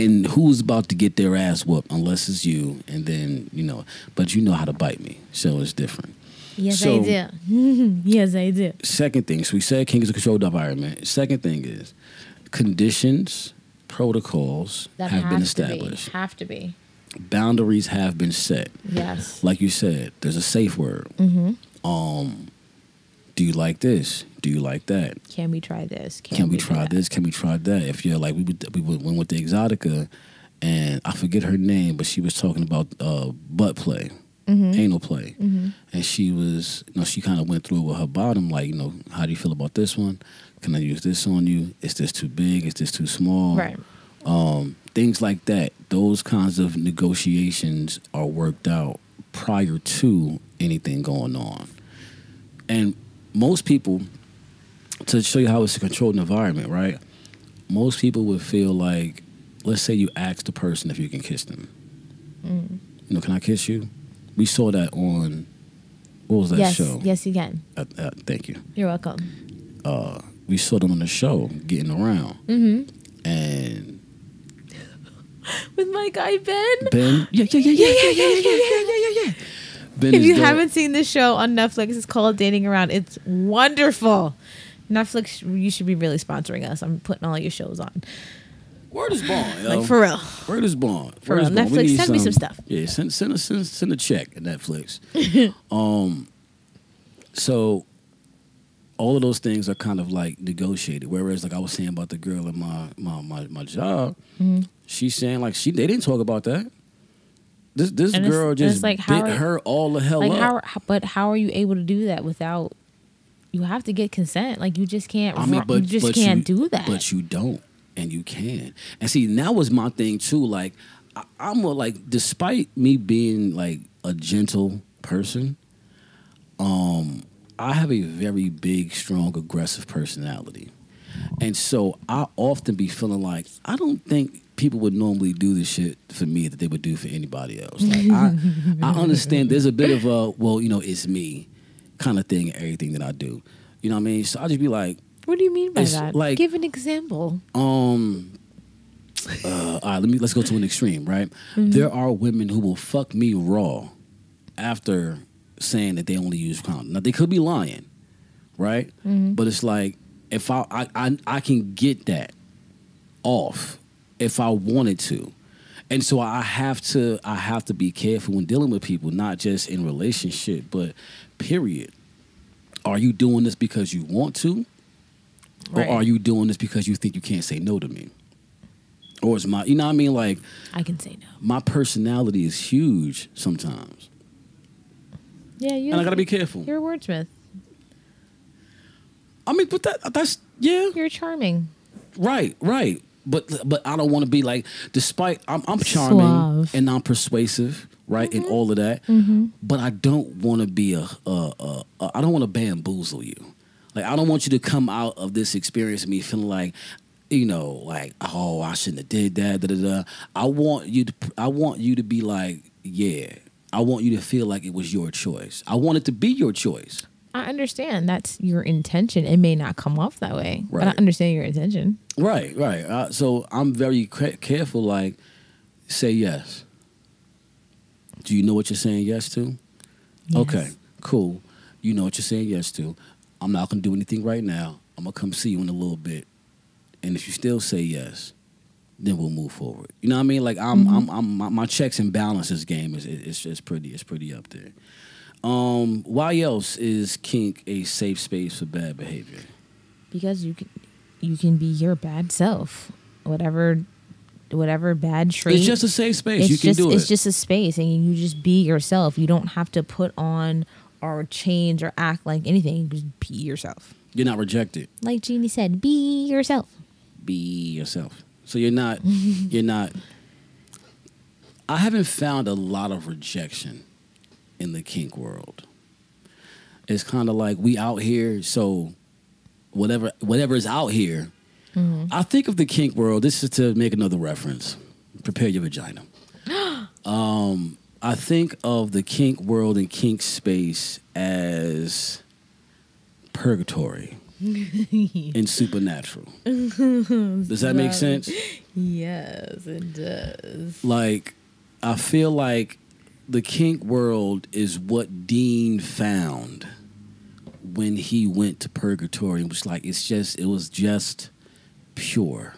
[SPEAKER 1] And who's about to get their ass whooped unless it's you. And then, you know, but you know how to bite me. So it's different.
[SPEAKER 2] Yes,
[SPEAKER 1] So-
[SPEAKER 2] I do. yes, I do.
[SPEAKER 1] Second thing, so we said kink is a controlled environment. Second thing is conditions, protocols
[SPEAKER 2] That
[SPEAKER 1] have been
[SPEAKER 2] has to be.
[SPEAKER 1] established.
[SPEAKER 2] Have to be.
[SPEAKER 1] Boundaries have been set.
[SPEAKER 2] Yes.
[SPEAKER 1] like you said, there's a safe word. Um, do you like this? Do you like that?
[SPEAKER 2] Can we try this?
[SPEAKER 1] Can, we
[SPEAKER 2] do
[SPEAKER 1] try this? Can we try that? If you're like we would, we would, went with the Exxxotica, and I forget her name, but she was talking about uh, butt play, anal play, and she was, you know, she kind of went through it with her bottom, like, you know, how do you feel about this one? Can I use this on you? Is this too big? Is this too small?
[SPEAKER 2] Right.
[SPEAKER 1] um, things like that. Those kinds of negotiations are worked out prior to anything going on. And most people, to show you how it's a controlled environment, right? Most people would feel like, let's say you ask the person if you can kiss them. You know, can I kiss you? We saw that on what was that
[SPEAKER 2] yes.
[SPEAKER 1] show?
[SPEAKER 2] Yes, you can.
[SPEAKER 1] Uh, uh, thank you.
[SPEAKER 2] You're welcome.
[SPEAKER 1] Uh, we saw them on the show getting around,
[SPEAKER 2] Mm-hmm.
[SPEAKER 1] and
[SPEAKER 2] With my guy Ben.
[SPEAKER 1] Ben, yeah, yeah, yeah, yeah, yeah, yeah, yeah, yeah, yeah, yeah, yeah. Ben
[SPEAKER 2] If you
[SPEAKER 1] dope.
[SPEAKER 2] haven't seen this show on Netflix, it's called Dating Around. It's wonderful. Netflix, you should be really sponsoring us. I'm putting all your shows on.
[SPEAKER 1] word is born, yo.
[SPEAKER 2] Like for real.
[SPEAKER 1] Word is born.
[SPEAKER 2] For
[SPEAKER 1] Word
[SPEAKER 2] real.
[SPEAKER 1] born.
[SPEAKER 2] Netflix, send me some stuff.
[SPEAKER 1] Yeah, send send a send, send a check at Netflix. um, so all of those things are kind of like negotiated. Whereas, like I was saying about the girl at my my my, my job,
[SPEAKER 2] Mm-hmm.
[SPEAKER 1] she's saying like she they didn't talk about that. This this
[SPEAKER 2] And
[SPEAKER 1] girl
[SPEAKER 2] it's
[SPEAKER 1] just
[SPEAKER 2] like,
[SPEAKER 1] bit
[SPEAKER 2] are-
[SPEAKER 1] her all the hell
[SPEAKER 2] Like
[SPEAKER 1] up.
[SPEAKER 2] how, how? But how are you able to do that without? You have to get consent. Like you just can't.
[SPEAKER 1] I mean, but
[SPEAKER 2] you just
[SPEAKER 1] but
[SPEAKER 2] can't
[SPEAKER 1] you-
[SPEAKER 2] do that.
[SPEAKER 1] But you don't, and you can. And see, that was my thing too. Like, I, I'm a, like, despite me being like a gentle person, um, I have a very big, strong, aggressive personality, and so I often be feeling like I don't think people would normally do the shit for me that they would do for anybody else. Like, I, I understand there's a bit of a well, you know, it's me kind of thing in everything that I do. You know what I mean? So I just be like,
[SPEAKER 2] what do you mean by that?
[SPEAKER 1] like-
[SPEAKER 2] Give an example.
[SPEAKER 1] um uh, all right, let me let's go to an extreme, right? There are women who will fuck me raw after saying that they only use condom. Now they could be lying, right? But it's like if I, I I I can get that off if I wanted to. And so I have to I have to be careful when dealing with people, not just in relationship, but period. Are you doing this because you want to?
[SPEAKER 2] Right.
[SPEAKER 1] Or are you doing this because you think you can't say no to me? Or is my, you know what I mean? Like,
[SPEAKER 2] I can say no.
[SPEAKER 1] my personality is huge sometimes.
[SPEAKER 2] Yeah, you.
[SPEAKER 1] And I gotta be careful.
[SPEAKER 2] You're a wordsmith.
[SPEAKER 1] I mean, but that, that's, yeah,
[SPEAKER 2] You're charming.
[SPEAKER 1] right, right. But but I don't want to be like, despite, I'm, I'm charming
[SPEAKER 2] Suave.
[SPEAKER 1] and I'm persuasive, right, and mm-hmm. all of that. Mm-hmm. But I don't want to be a, a, a, a, I don't want to bamboozle you. Like, I don't want you to come out of this experience of me feeling like, you know, like, oh, I shouldn't have did that. Da, da, da. I want you to, I want you to be like, yeah. I want you to feel like it was your choice. I want it to be your choice.
[SPEAKER 2] I understand that's your intention. It may not come off that way, but I understand your intention.
[SPEAKER 1] Right, right. Uh, so I'm very ca- careful. Like, say yes. Do you know what you're saying yes to? Okay, cool. You know what you're saying yes to. I'm not gonna do anything right now. I'm gonna come see you in a little bit, and if you still say yes, then we'll move forward. You know what I mean? Like I'm, I'm, I'm my, my checks and balances game is it's just pretty, it's pretty up there. Um, why else is kink a safe space for bad behavior?
[SPEAKER 2] because you can you can be your bad self whatever whatever bad trait
[SPEAKER 1] It's just a safe space.
[SPEAKER 2] it's
[SPEAKER 1] you can
[SPEAKER 2] just
[SPEAKER 1] do it.
[SPEAKER 2] it's just a space and you just be yourself you don't have to put on or change or act like anything. You Just be yourself.
[SPEAKER 1] You're not rejected.
[SPEAKER 2] Like Jeannie said, be yourself.
[SPEAKER 1] Be yourself. So you're not. you're not. I haven't found a lot of rejection in the kink world. It's kind of like we out here, so whatever whatever is out here. I think of the kink world. This is to make another reference. Prepare your vagina. um, I think of the kink world and kink space as purgatory and supernatural. Does that make sense?
[SPEAKER 2] Yes, it does.
[SPEAKER 1] like I feel like the kink world is what Dean found when he went to purgatory. It was like it's just it was just pure.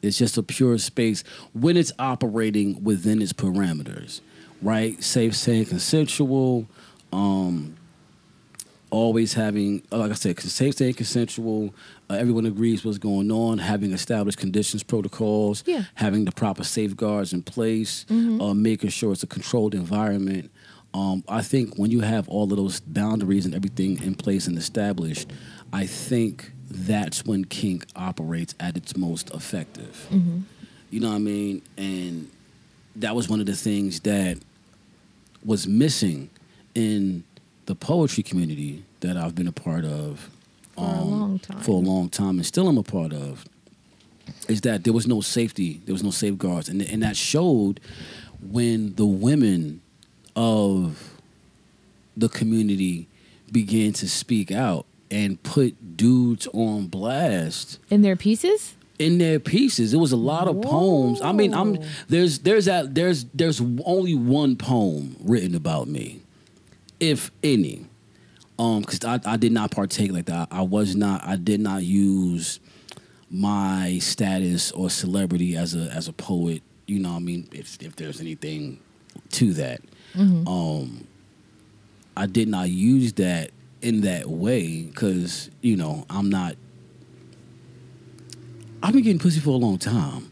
[SPEAKER 1] It's just a pure space when it's operating within its parameters, right? Safe, safe, consensual. Um, always having, uh, like I said, safe, safe, consensual. Uh, everyone agrees what's going on. Having established conditions, protocols.
[SPEAKER 2] Yeah.
[SPEAKER 1] Having the proper safeguards in place. Uh, making sure it's a controlled environment. Um, I think when you have all of those boundaries and everything in place and established, I think that's when kink operates at its most effective. You know what I mean? And that was one of the things that was missing in the poetry community that I've been a part of
[SPEAKER 2] For a long time.
[SPEAKER 1] for a long time and still am a part of is that there was no safety, there was no safeguards, and and that showed when the women of the community began to speak out and put dudes on blast
[SPEAKER 2] In their pieces?
[SPEAKER 1] in their pieces. It was a lot of poems. I mean, I'm there's there's that there's there's only one poem written about me, if any, um, because I, I did not partake like that. I was not. I did not use my status or celebrity as a as a poet. You know, what I mean, if if there's anything to that, Mm-hmm. um, I did not use that in that way because you know I'm not I've been getting pussy for a long time.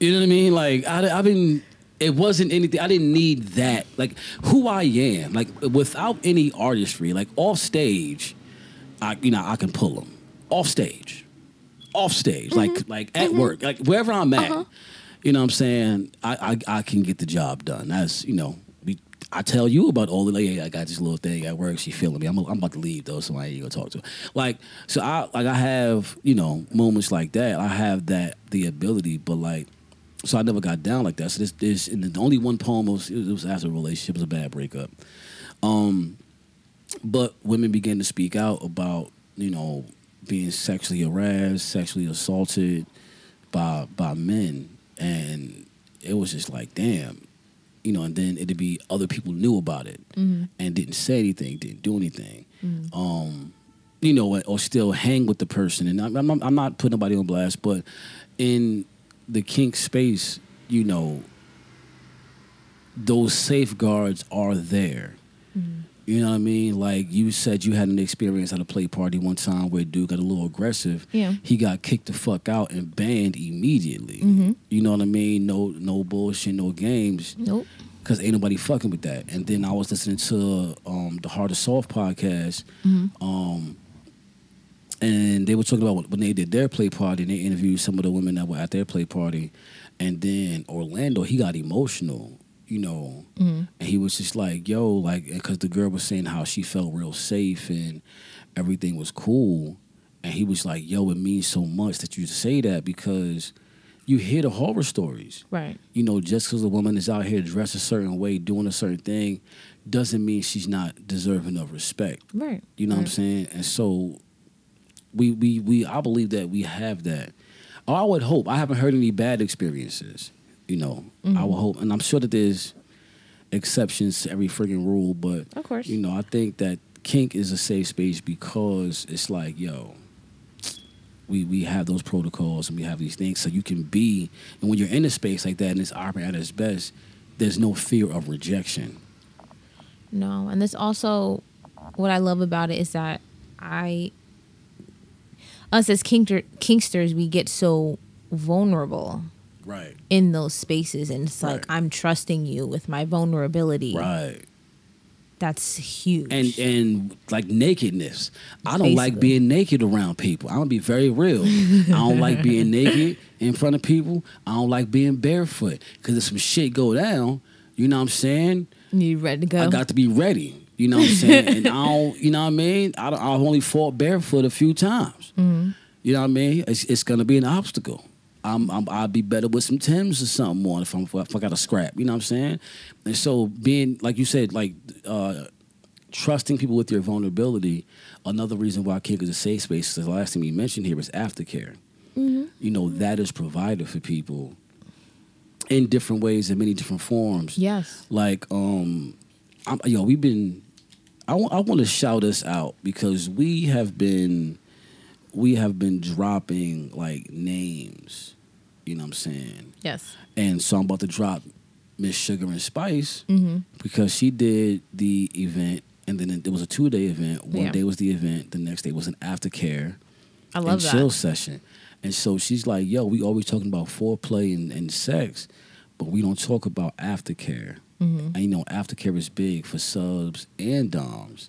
[SPEAKER 1] You know what I mean? Like I, have been. It wasn't anything. I didn't need that. Like who I am. Like without any artistry. Like off stage, I you know I can pull them off stage, off stage. Like mm-hmm. like at mm-hmm. work. Like wherever I'm at. Uh-huh. You know what I'm saying? I, I I can get the job done. That's you know. I tell you about all the like, I got this little thing at work. She feeling me. I'm, I'm about to leave though, so I ain't gonna talk to her. Like, so I like I have you know moments like that. I have that the ability, but like, so I never got down like that. So this this and the only one poem was, it was after a relationship. It was a bad breakup. Um, but women began to speak out about you know being sexually harassed, sexually assaulted by by men, and it was just like damn you know, and then it'd be other people knew about it and didn't say anything, didn't do anything, um, you know, or still hang with the person. And I'm, I'm, I'm not putting nobody on blast, but in the kink space, you know, those safeguards are there. You know what I mean? Like you said, you had an experience at a play party one time where dude got a little aggressive.
[SPEAKER 2] Yeah.
[SPEAKER 1] He got kicked the fuck out and banned immediately. You know what I mean? No, no bullshit, no games.
[SPEAKER 2] Nope.
[SPEAKER 1] Cause ain't nobody fucking with that. And then I was listening to um, the Heart of Soft podcast, um, and they were talking about when they did their play party, and they interviewed some of the women that were at their play party, and then Orlando, he got emotional, you know, mm-hmm. and he was just like, "Yo," like, because the girl was saying how she felt real safe and everything was cool, and he was like, "Yo, it means so much that you say that because." You hear the horror stories
[SPEAKER 2] Right.
[SPEAKER 1] you know, just because a woman is out here dressed a certain way, doing a certain thing, doesn't mean she's not deserving of respect.
[SPEAKER 2] Right.
[SPEAKER 1] You know what I'm saying? And so, we we we I believe that we have that. I would hope. I haven't heard any bad experiences. You know, I would mm-hmm. hope, and I'm sure that there's exceptions to every freaking rule, but
[SPEAKER 2] Of course.
[SPEAKER 1] you know, I think that kink is a safe space because it's like, yo, we we have those protocols and we have these things so you can be and when you're in a space like that and it's operating at its best, there's no fear of rejection.
[SPEAKER 2] No, and this also what I love about it is that I us as kinkster, kinksters we get so vulnerable
[SPEAKER 1] Right.
[SPEAKER 2] in those spaces and it's like I'm trusting you with my vulnerability.
[SPEAKER 1] Right.
[SPEAKER 2] That's huge.
[SPEAKER 1] and and like nakedness. I don't like being naked around people. I'm gonna be very real. I don't like being naked in front of people. I don't like being barefoot because if some shit go down, you know what I'm saying.
[SPEAKER 2] you ready to go?
[SPEAKER 1] I got to be ready. You know what I'm saying? and I don't, you know what I mean? I don't, I've only fought barefoot a few times. Mm-hmm. You know what I mean? It's, it's gonna be an obstacle. I'm, I'm I'd be better with some Tims or something on if I'm if I got a scrap. You know what I'm saying? And so being like you said, like uh, trusting people with your vulnerability. Another reason why Kink is a safe space. is The last thing you mentioned here is aftercare. You know that is provided for people in different ways in many different forms
[SPEAKER 2] yes.
[SPEAKER 1] like um I'm, yo we've been I want to shout us out because we have been we have been dropping like names you know what i'm saying
[SPEAKER 2] Yes.
[SPEAKER 1] and so i'm about to drop miss sugar and spice
[SPEAKER 2] Mm-hmm.
[SPEAKER 1] because she did the event and then it was a two day event one
[SPEAKER 2] Yeah.
[SPEAKER 1] day was the event the next day was an aftercare
[SPEAKER 2] I love
[SPEAKER 1] and
[SPEAKER 2] that.
[SPEAKER 1] chill session. And so she's like, yo, we always talking about foreplay and, and sex, but we don't talk about aftercare.
[SPEAKER 2] Mm-hmm.
[SPEAKER 1] And you know, aftercare is big for subs and DOMs.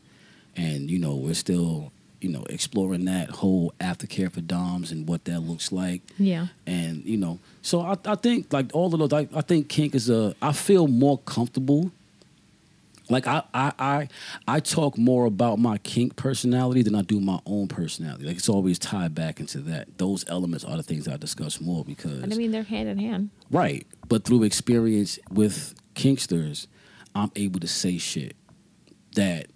[SPEAKER 1] And, you know, we're still, you know, exploring that whole aftercare for DOMs and what that looks like.
[SPEAKER 2] Yeah.
[SPEAKER 1] And, you know, so I, I think like all of those I, I think kink is a I feel more comfortable like I, I I I talk more about my kink personality than I do my own personality. Like it's always tied back into that. Those elements are the things I discuss more because
[SPEAKER 2] But I mean, they're hand in hand.
[SPEAKER 1] right. But through experience with kinksters, I'm able to say shit that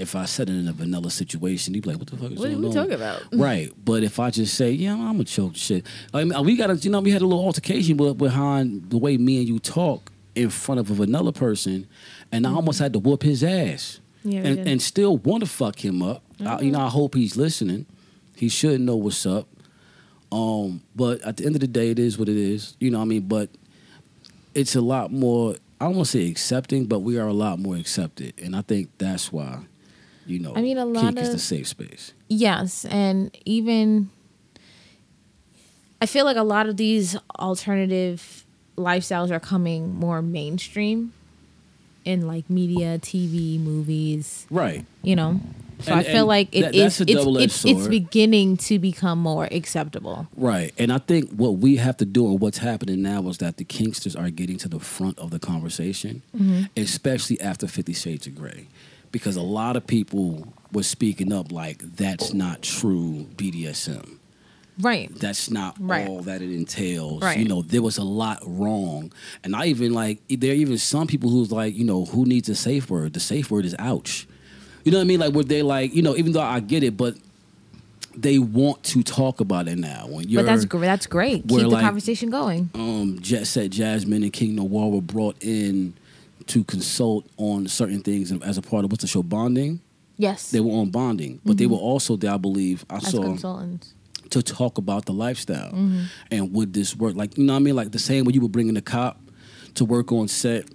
[SPEAKER 1] if I said it in a vanilla situation, he'd be like, "What the fuck is
[SPEAKER 2] What are
[SPEAKER 1] going
[SPEAKER 2] we
[SPEAKER 1] on?"
[SPEAKER 2] talking about?
[SPEAKER 1] Right. But if I just say, "Yeah, I'm a choke shit," I mean, we got to, you know, we had a little altercation with, behind the way me and you talk in front of a vanilla person, and I almost had to whoop his ass,
[SPEAKER 2] Yeah,
[SPEAKER 1] and.
[SPEAKER 2] Mm-hmm.
[SPEAKER 1] and still want to fuck him up. I, you know, I hope he's listening. He should know what's up. Um, but at the end of the day, it is what it is. You know, what I mean, but it's a lot more. I don't want to say accepting, but we are a lot more accepted, and I think that's why. You know,
[SPEAKER 2] I mean, a lot
[SPEAKER 1] kink is
[SPEAKER 2] of-
[SPEAKER 1] the safe space.
[SPEAKER 2] Yes, and even I feel like a lot of these alternative lifestyles are coming more mainstream in like media, TV, movies,
[SPEAKER 1] Right.
[SPEAKER 2] you know. So
[SPEAKER 1] And-
[SPEAKER 2] I feel like it
[SPEAKER 1] that-
[SPEAKER 2] is it's, it's it's beginning to become more acceptable.
[SPEAKER 1] Right. And I think what we have to do and what's happening now is that the Kingsters are getting to the front of the conversation, mm-hmm. especially after Fifty Shades of Grey. Because a lot of people were speaking up like that's not true BDSM.
[SPEAKER 2] Right.
[SPEAKER 1] That's not
[SPEAKER 2] Right.
[SPEAKER 1] all that it entails.
[SPEAKER 2] Right.
[SPEAKER 1] You know, there was a lot wrong. And I even like there are even some people who's like, you know, who needs a safe word? The safe word is ouch. You know what I mean? Like where they like, you know, even though I get it, but they want to talk about it now. When you're
[SPEAKER 2] But that's gr- that's great. Keep
[SPEAKER 1] we're
[SPEAKER 2] the
[SPEAKER 1] like-
[SPEAKER 2] conversation going.
[SPEAKER 1] um, Jet Set Jasmine and King Noire were brought in to consult on certain things as a part of what's the show Bonding.
[SPEAKER 2] Yes.
[SPEAKER 1] They were on Bonding, but they were also there, I believe, I
[SPEAKER 2] Mm-hmm. as
[SPEAKER 1] saw
[SPEAKER 2] consultants.
[SPEAKER 1] to talk about the lifestyle
[SPEAKER 2] Mm-hmm.
[SPEAKER 1] and would this work? Like you know what I mean? Like the same way you were bringing a cop to work on set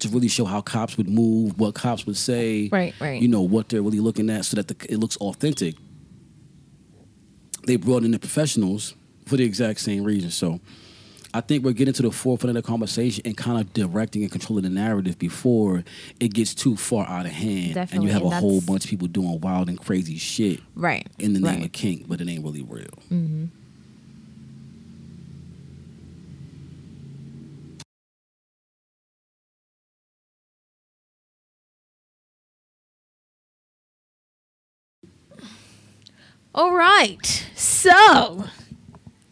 [SPEAKER 1] to really show how cops would move, what cops would say,
[SPEAKER 2] Right, right.
[SPEAKER 1] You know what they're really looking at, so that the, it looks authentic. They brought in the professionals for the exact same reason. So I think we're getting to the forefront of the conversation and kind of directing and controlling the narrative before it gets too far out of hand, and you have a whole bunch of people doing wild and crazy shit
[SPEAKER 2] Right.
[SPEAKER 1] in the name
[SPEAKER 2] right.
[SPEAKER 1] of kink, but it ain't really real.
[SPEAKER 2] Mm-hmm. All right. So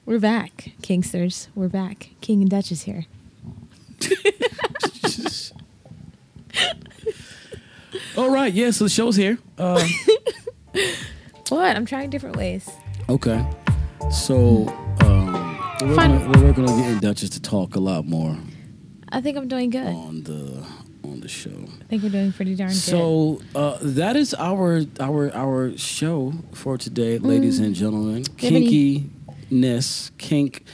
[SPEAKER 2] we're back. Kingsters. We're back. King and Duchess here.
[SPEAKER 1] All right, yeah. So the show's here. Uh,
[SPEAKER 2] What? I'm trying different ways.
[SPEAKER 1] okay. So um, we're,
[SPEAKER 2] Fun.
[SPEAKER 1] gonna, we're gonna get in Duchess to talk a lot more
[SPEAKER 2] I think I'm doing good.
[SPEAKER 1] on the on the show.
[SPEAKER 2] I think we're doing pretty darn good.
[SPEAKER 1] So uh, that is our our our show for today, ladies and gentlemen.
[SPEAKER 2] you have any-
[SPEAKER 1] Kinkiness, kink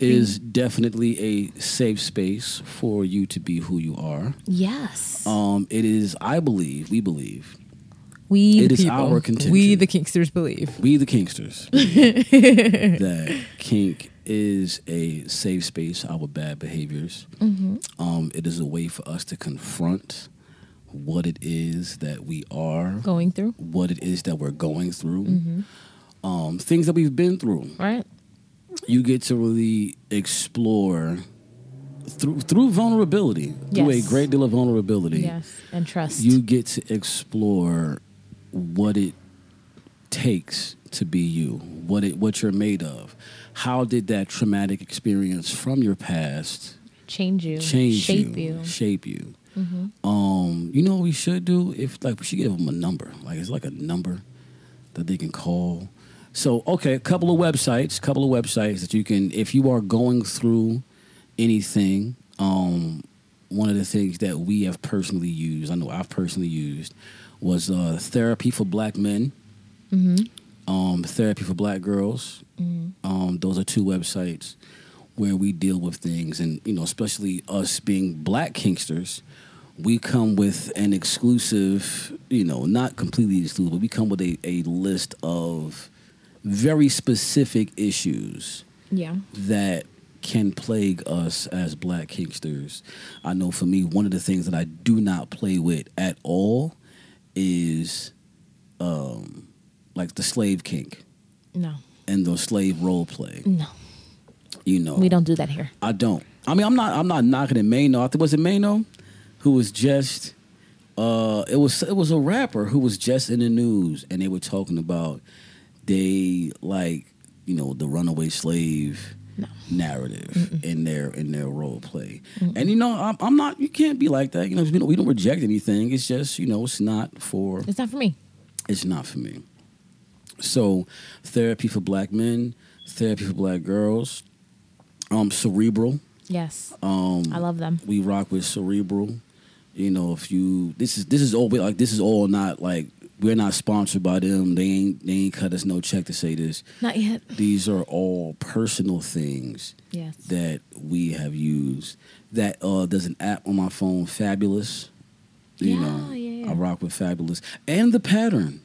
[SPEAKER 1] is definitely a safe space for you to be who you are.
[SPEAKER 2] yes.
[SPEAKER 1] Um, it is, I believe, we believe,
[SPEAKER 2] we
[SPEAKER 1] it
[SPEAKER 2] the
[SPEAKER 1] is our contention.
[SPEAKER 2] We the Kingsters believe.
[SPEAKER 1] we the Kingsters, that kink is a safe space, our bad behaviors.
[SPEAKER 2] Mm-hmm.
[SPEAKER 1] Um, it is a way for us to confront what it is that we are,
[SPEAKER 2] Going through,
[SPEAKER 1] what it is that we're going through, um, things that we've been through.
[SPEAKER 2] right?
[SPEAKER 1] You get to really explore through through vulnerability, through a great deal of vulnerability.
[SPEAKER 2] Yes, and trust.
[SPEAKER 1] You get to explore what it takes to be you, what it what you're made of. How did that traumatic experience from your past
[SPEAKER 2] change you,
[SPEAKER 1] change
[SPEAKER 2] shape
[SPEAKER 1] you,
[SPEAKER 2] you. Mm-hmm.
[SPEAKER 1] shape you? Um, you know what we should do if like we should give them a number, like it's like a number that they can call. So okay, a couple of websites, couple of websites that you can if you are going through anything. Um, one of the things that we have personally used, I know I've personally used, was uh, therapy for black men, um, therapy for black girls. Um, those are two websites where we deal with things, and you know, especially us being black kinksters, we come with an exclusive, you know, not completely exclusive, but we come with a, a list of very specific issues
[SPEAKER 2] Yeah.
[SPEAKER 1] that can plague us as black kinksters. I know for me, one of the things that I do not play with at all is um, like the slave kink
[SPEAKER 2] No.
[SPEAKER 1] and the slave role play.
[SPEAKER 2] No.
[SPEAKER 1] You know,
[SPEAKER 2] We don't do that here.
[SPEAKER 1] I don't. I mean, I'm not. I'm not knocking it. Mano. I think was it Mano, who was just. Uh, it was it was a rapper who was just in the news, and they were talking about they like you know the runaway slave
[SPEAKER 2] No.
[SPEAKER 1] narrative in their in their role play. And you know, I'm, I'm not. You can't be like that. You know, we don't, we don't reject anything. It's just you know, it's not for
[SPEAKER 2] It's not for me.
[SPEAKER 1] it's not for me. So, therapy for black men, therapy for black girls, um, cerebral.
[SPEAKER 2] Yes.
[SPEAKER 1] Um,
[SPEAKER 2] I love them.
[SPEAKER 1] we rock with cerebral. You know, if you this is this is all like this is all not like we're not sponsored by them. They ain't they ain't cut us no check to say this.
[SPEAKER 2] Not yet.
[SPEAKER 1] These are all personal things
[SPEAKER 2] Yes.
[SPEAKER 1] that we have used. That uh, there's an app on my phone, Fabulous. You
[SPEAKER 2] Yeah,
[SPEAKER 1] know,
[SPEAKER 2] yeah, yeah.
[SPEAKER 1] I rock with Fabulous and the pattern.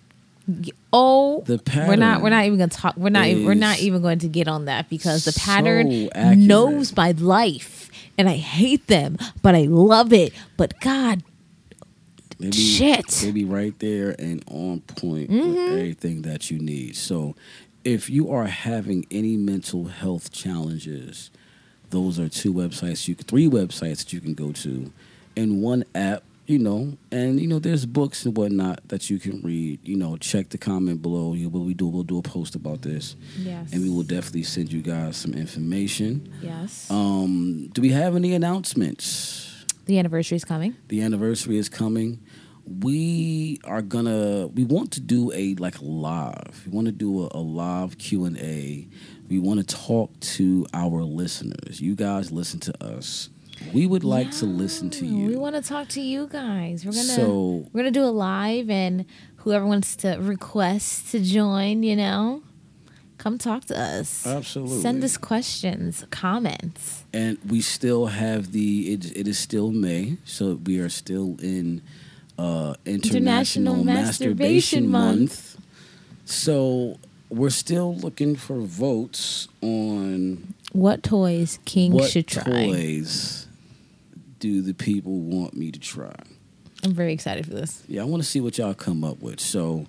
[SPEAKER 2] Oh,
[SPEAKER 1] The pattern.
[SPEAKER 2] we're not. We're not even gonna talk. We're not. We're not even going to get on that because the pattern
[SPEAKER 1] accurate.
[SPEAKER 2] knows my life, and I hate them, but I love it. But God,
[SPEAKER 1] They be,
[SPEAKER 2] Shit.
[SPEAKER 1] They be right there and on point
[SPEAKER 2] Mm-hmm.
[SPEAKER 1] with everything that you need. So, if you are having any mental health challenges, those are two websites you three websites that you can go to, and one app. You know, and you know, there's books and whatnot that you can read. You know, check the comment below. You what we do, we'll do a post about this,
[SPEAKER 2] yes,
[SPEAKER 1] and we will definitely send you guys some information.
[SPEAKER 2] Yes,
[SPEAKER 1] Um, do we have any announcements?
[SPEAKER 2] The anniversary is coming.
[SPEAKER 1] the anniversary is coming we are gonna we want to do a like live we want to do a, a live q&a we want to talk to our listeners you guys listen to us we would like to listen to you
[SPEAKER 2] We want to talk to you guys. We're gonna
[SPEAKER 1] So-
[SPEAKER 2] we're gonna do a live, and whoever wants to request to join, you know, come talk to us.
[SPEAKER 1] Absolutely.
[SPEAKER 2] Send us questions, comments.
[SPEAKER 1] And we still have the it, it is still may so we are still in uh international,
[SPEAKER 2] International
[SPEAKER 1] masturbation,
[SPEAKER 2] Masturbation
[SPEAKER 1] month.
[SPEAKER 2] Month.
[SPEAKER 1] so we're still looking for votes on
[SPEAKER 2] What toys King
[SPEAKER 1] what
[SPEAKER 2] should try?
[SPEAKER 1] toys do the people want me to try?
[SPEAKER 2] I'm very excited for this.
[SPEAKER 1] Yeah, I want to see what y'all come up with. So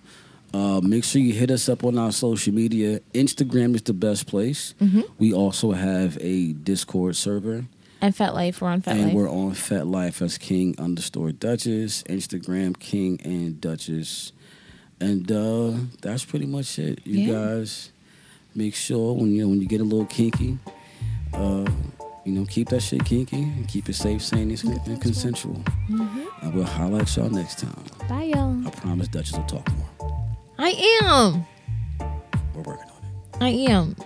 [SPEAKER 1] uh, make sure you hit us up on our social media. Instagram is the best place.
[SPEAKER 2] Mm-hmm.
[SPEAKER 1] We also have a Discord server.
[SPEAKER 2] And FetLife, we're on Fat
[SPEAKER 1] and
[SPEAKER 2] Life.
[SPEAKER 1] we're on FetLife as King underscore Duchess, Instagram King and Duchess. And uh, that's pretty much it. You
[SPEAKER 2] Yeah.
[SPEAKER 1] guys make sure when you know when you get a little kinky, uh, you know, keep that shit kinky and keep it safe, sane, and, and consensual.
[SPEAKER 2] Mm-hmm.
[SPEAKER 1] And we'll highlight y'all next time.
[SPEAKER 2] Bye, y'all.
[SPEAKER 1] I promise Duchess will talk more.
[SPEAKER 2] I am.
[SPEAKER 1] We're working on it.
[SPEAKER 2] I am.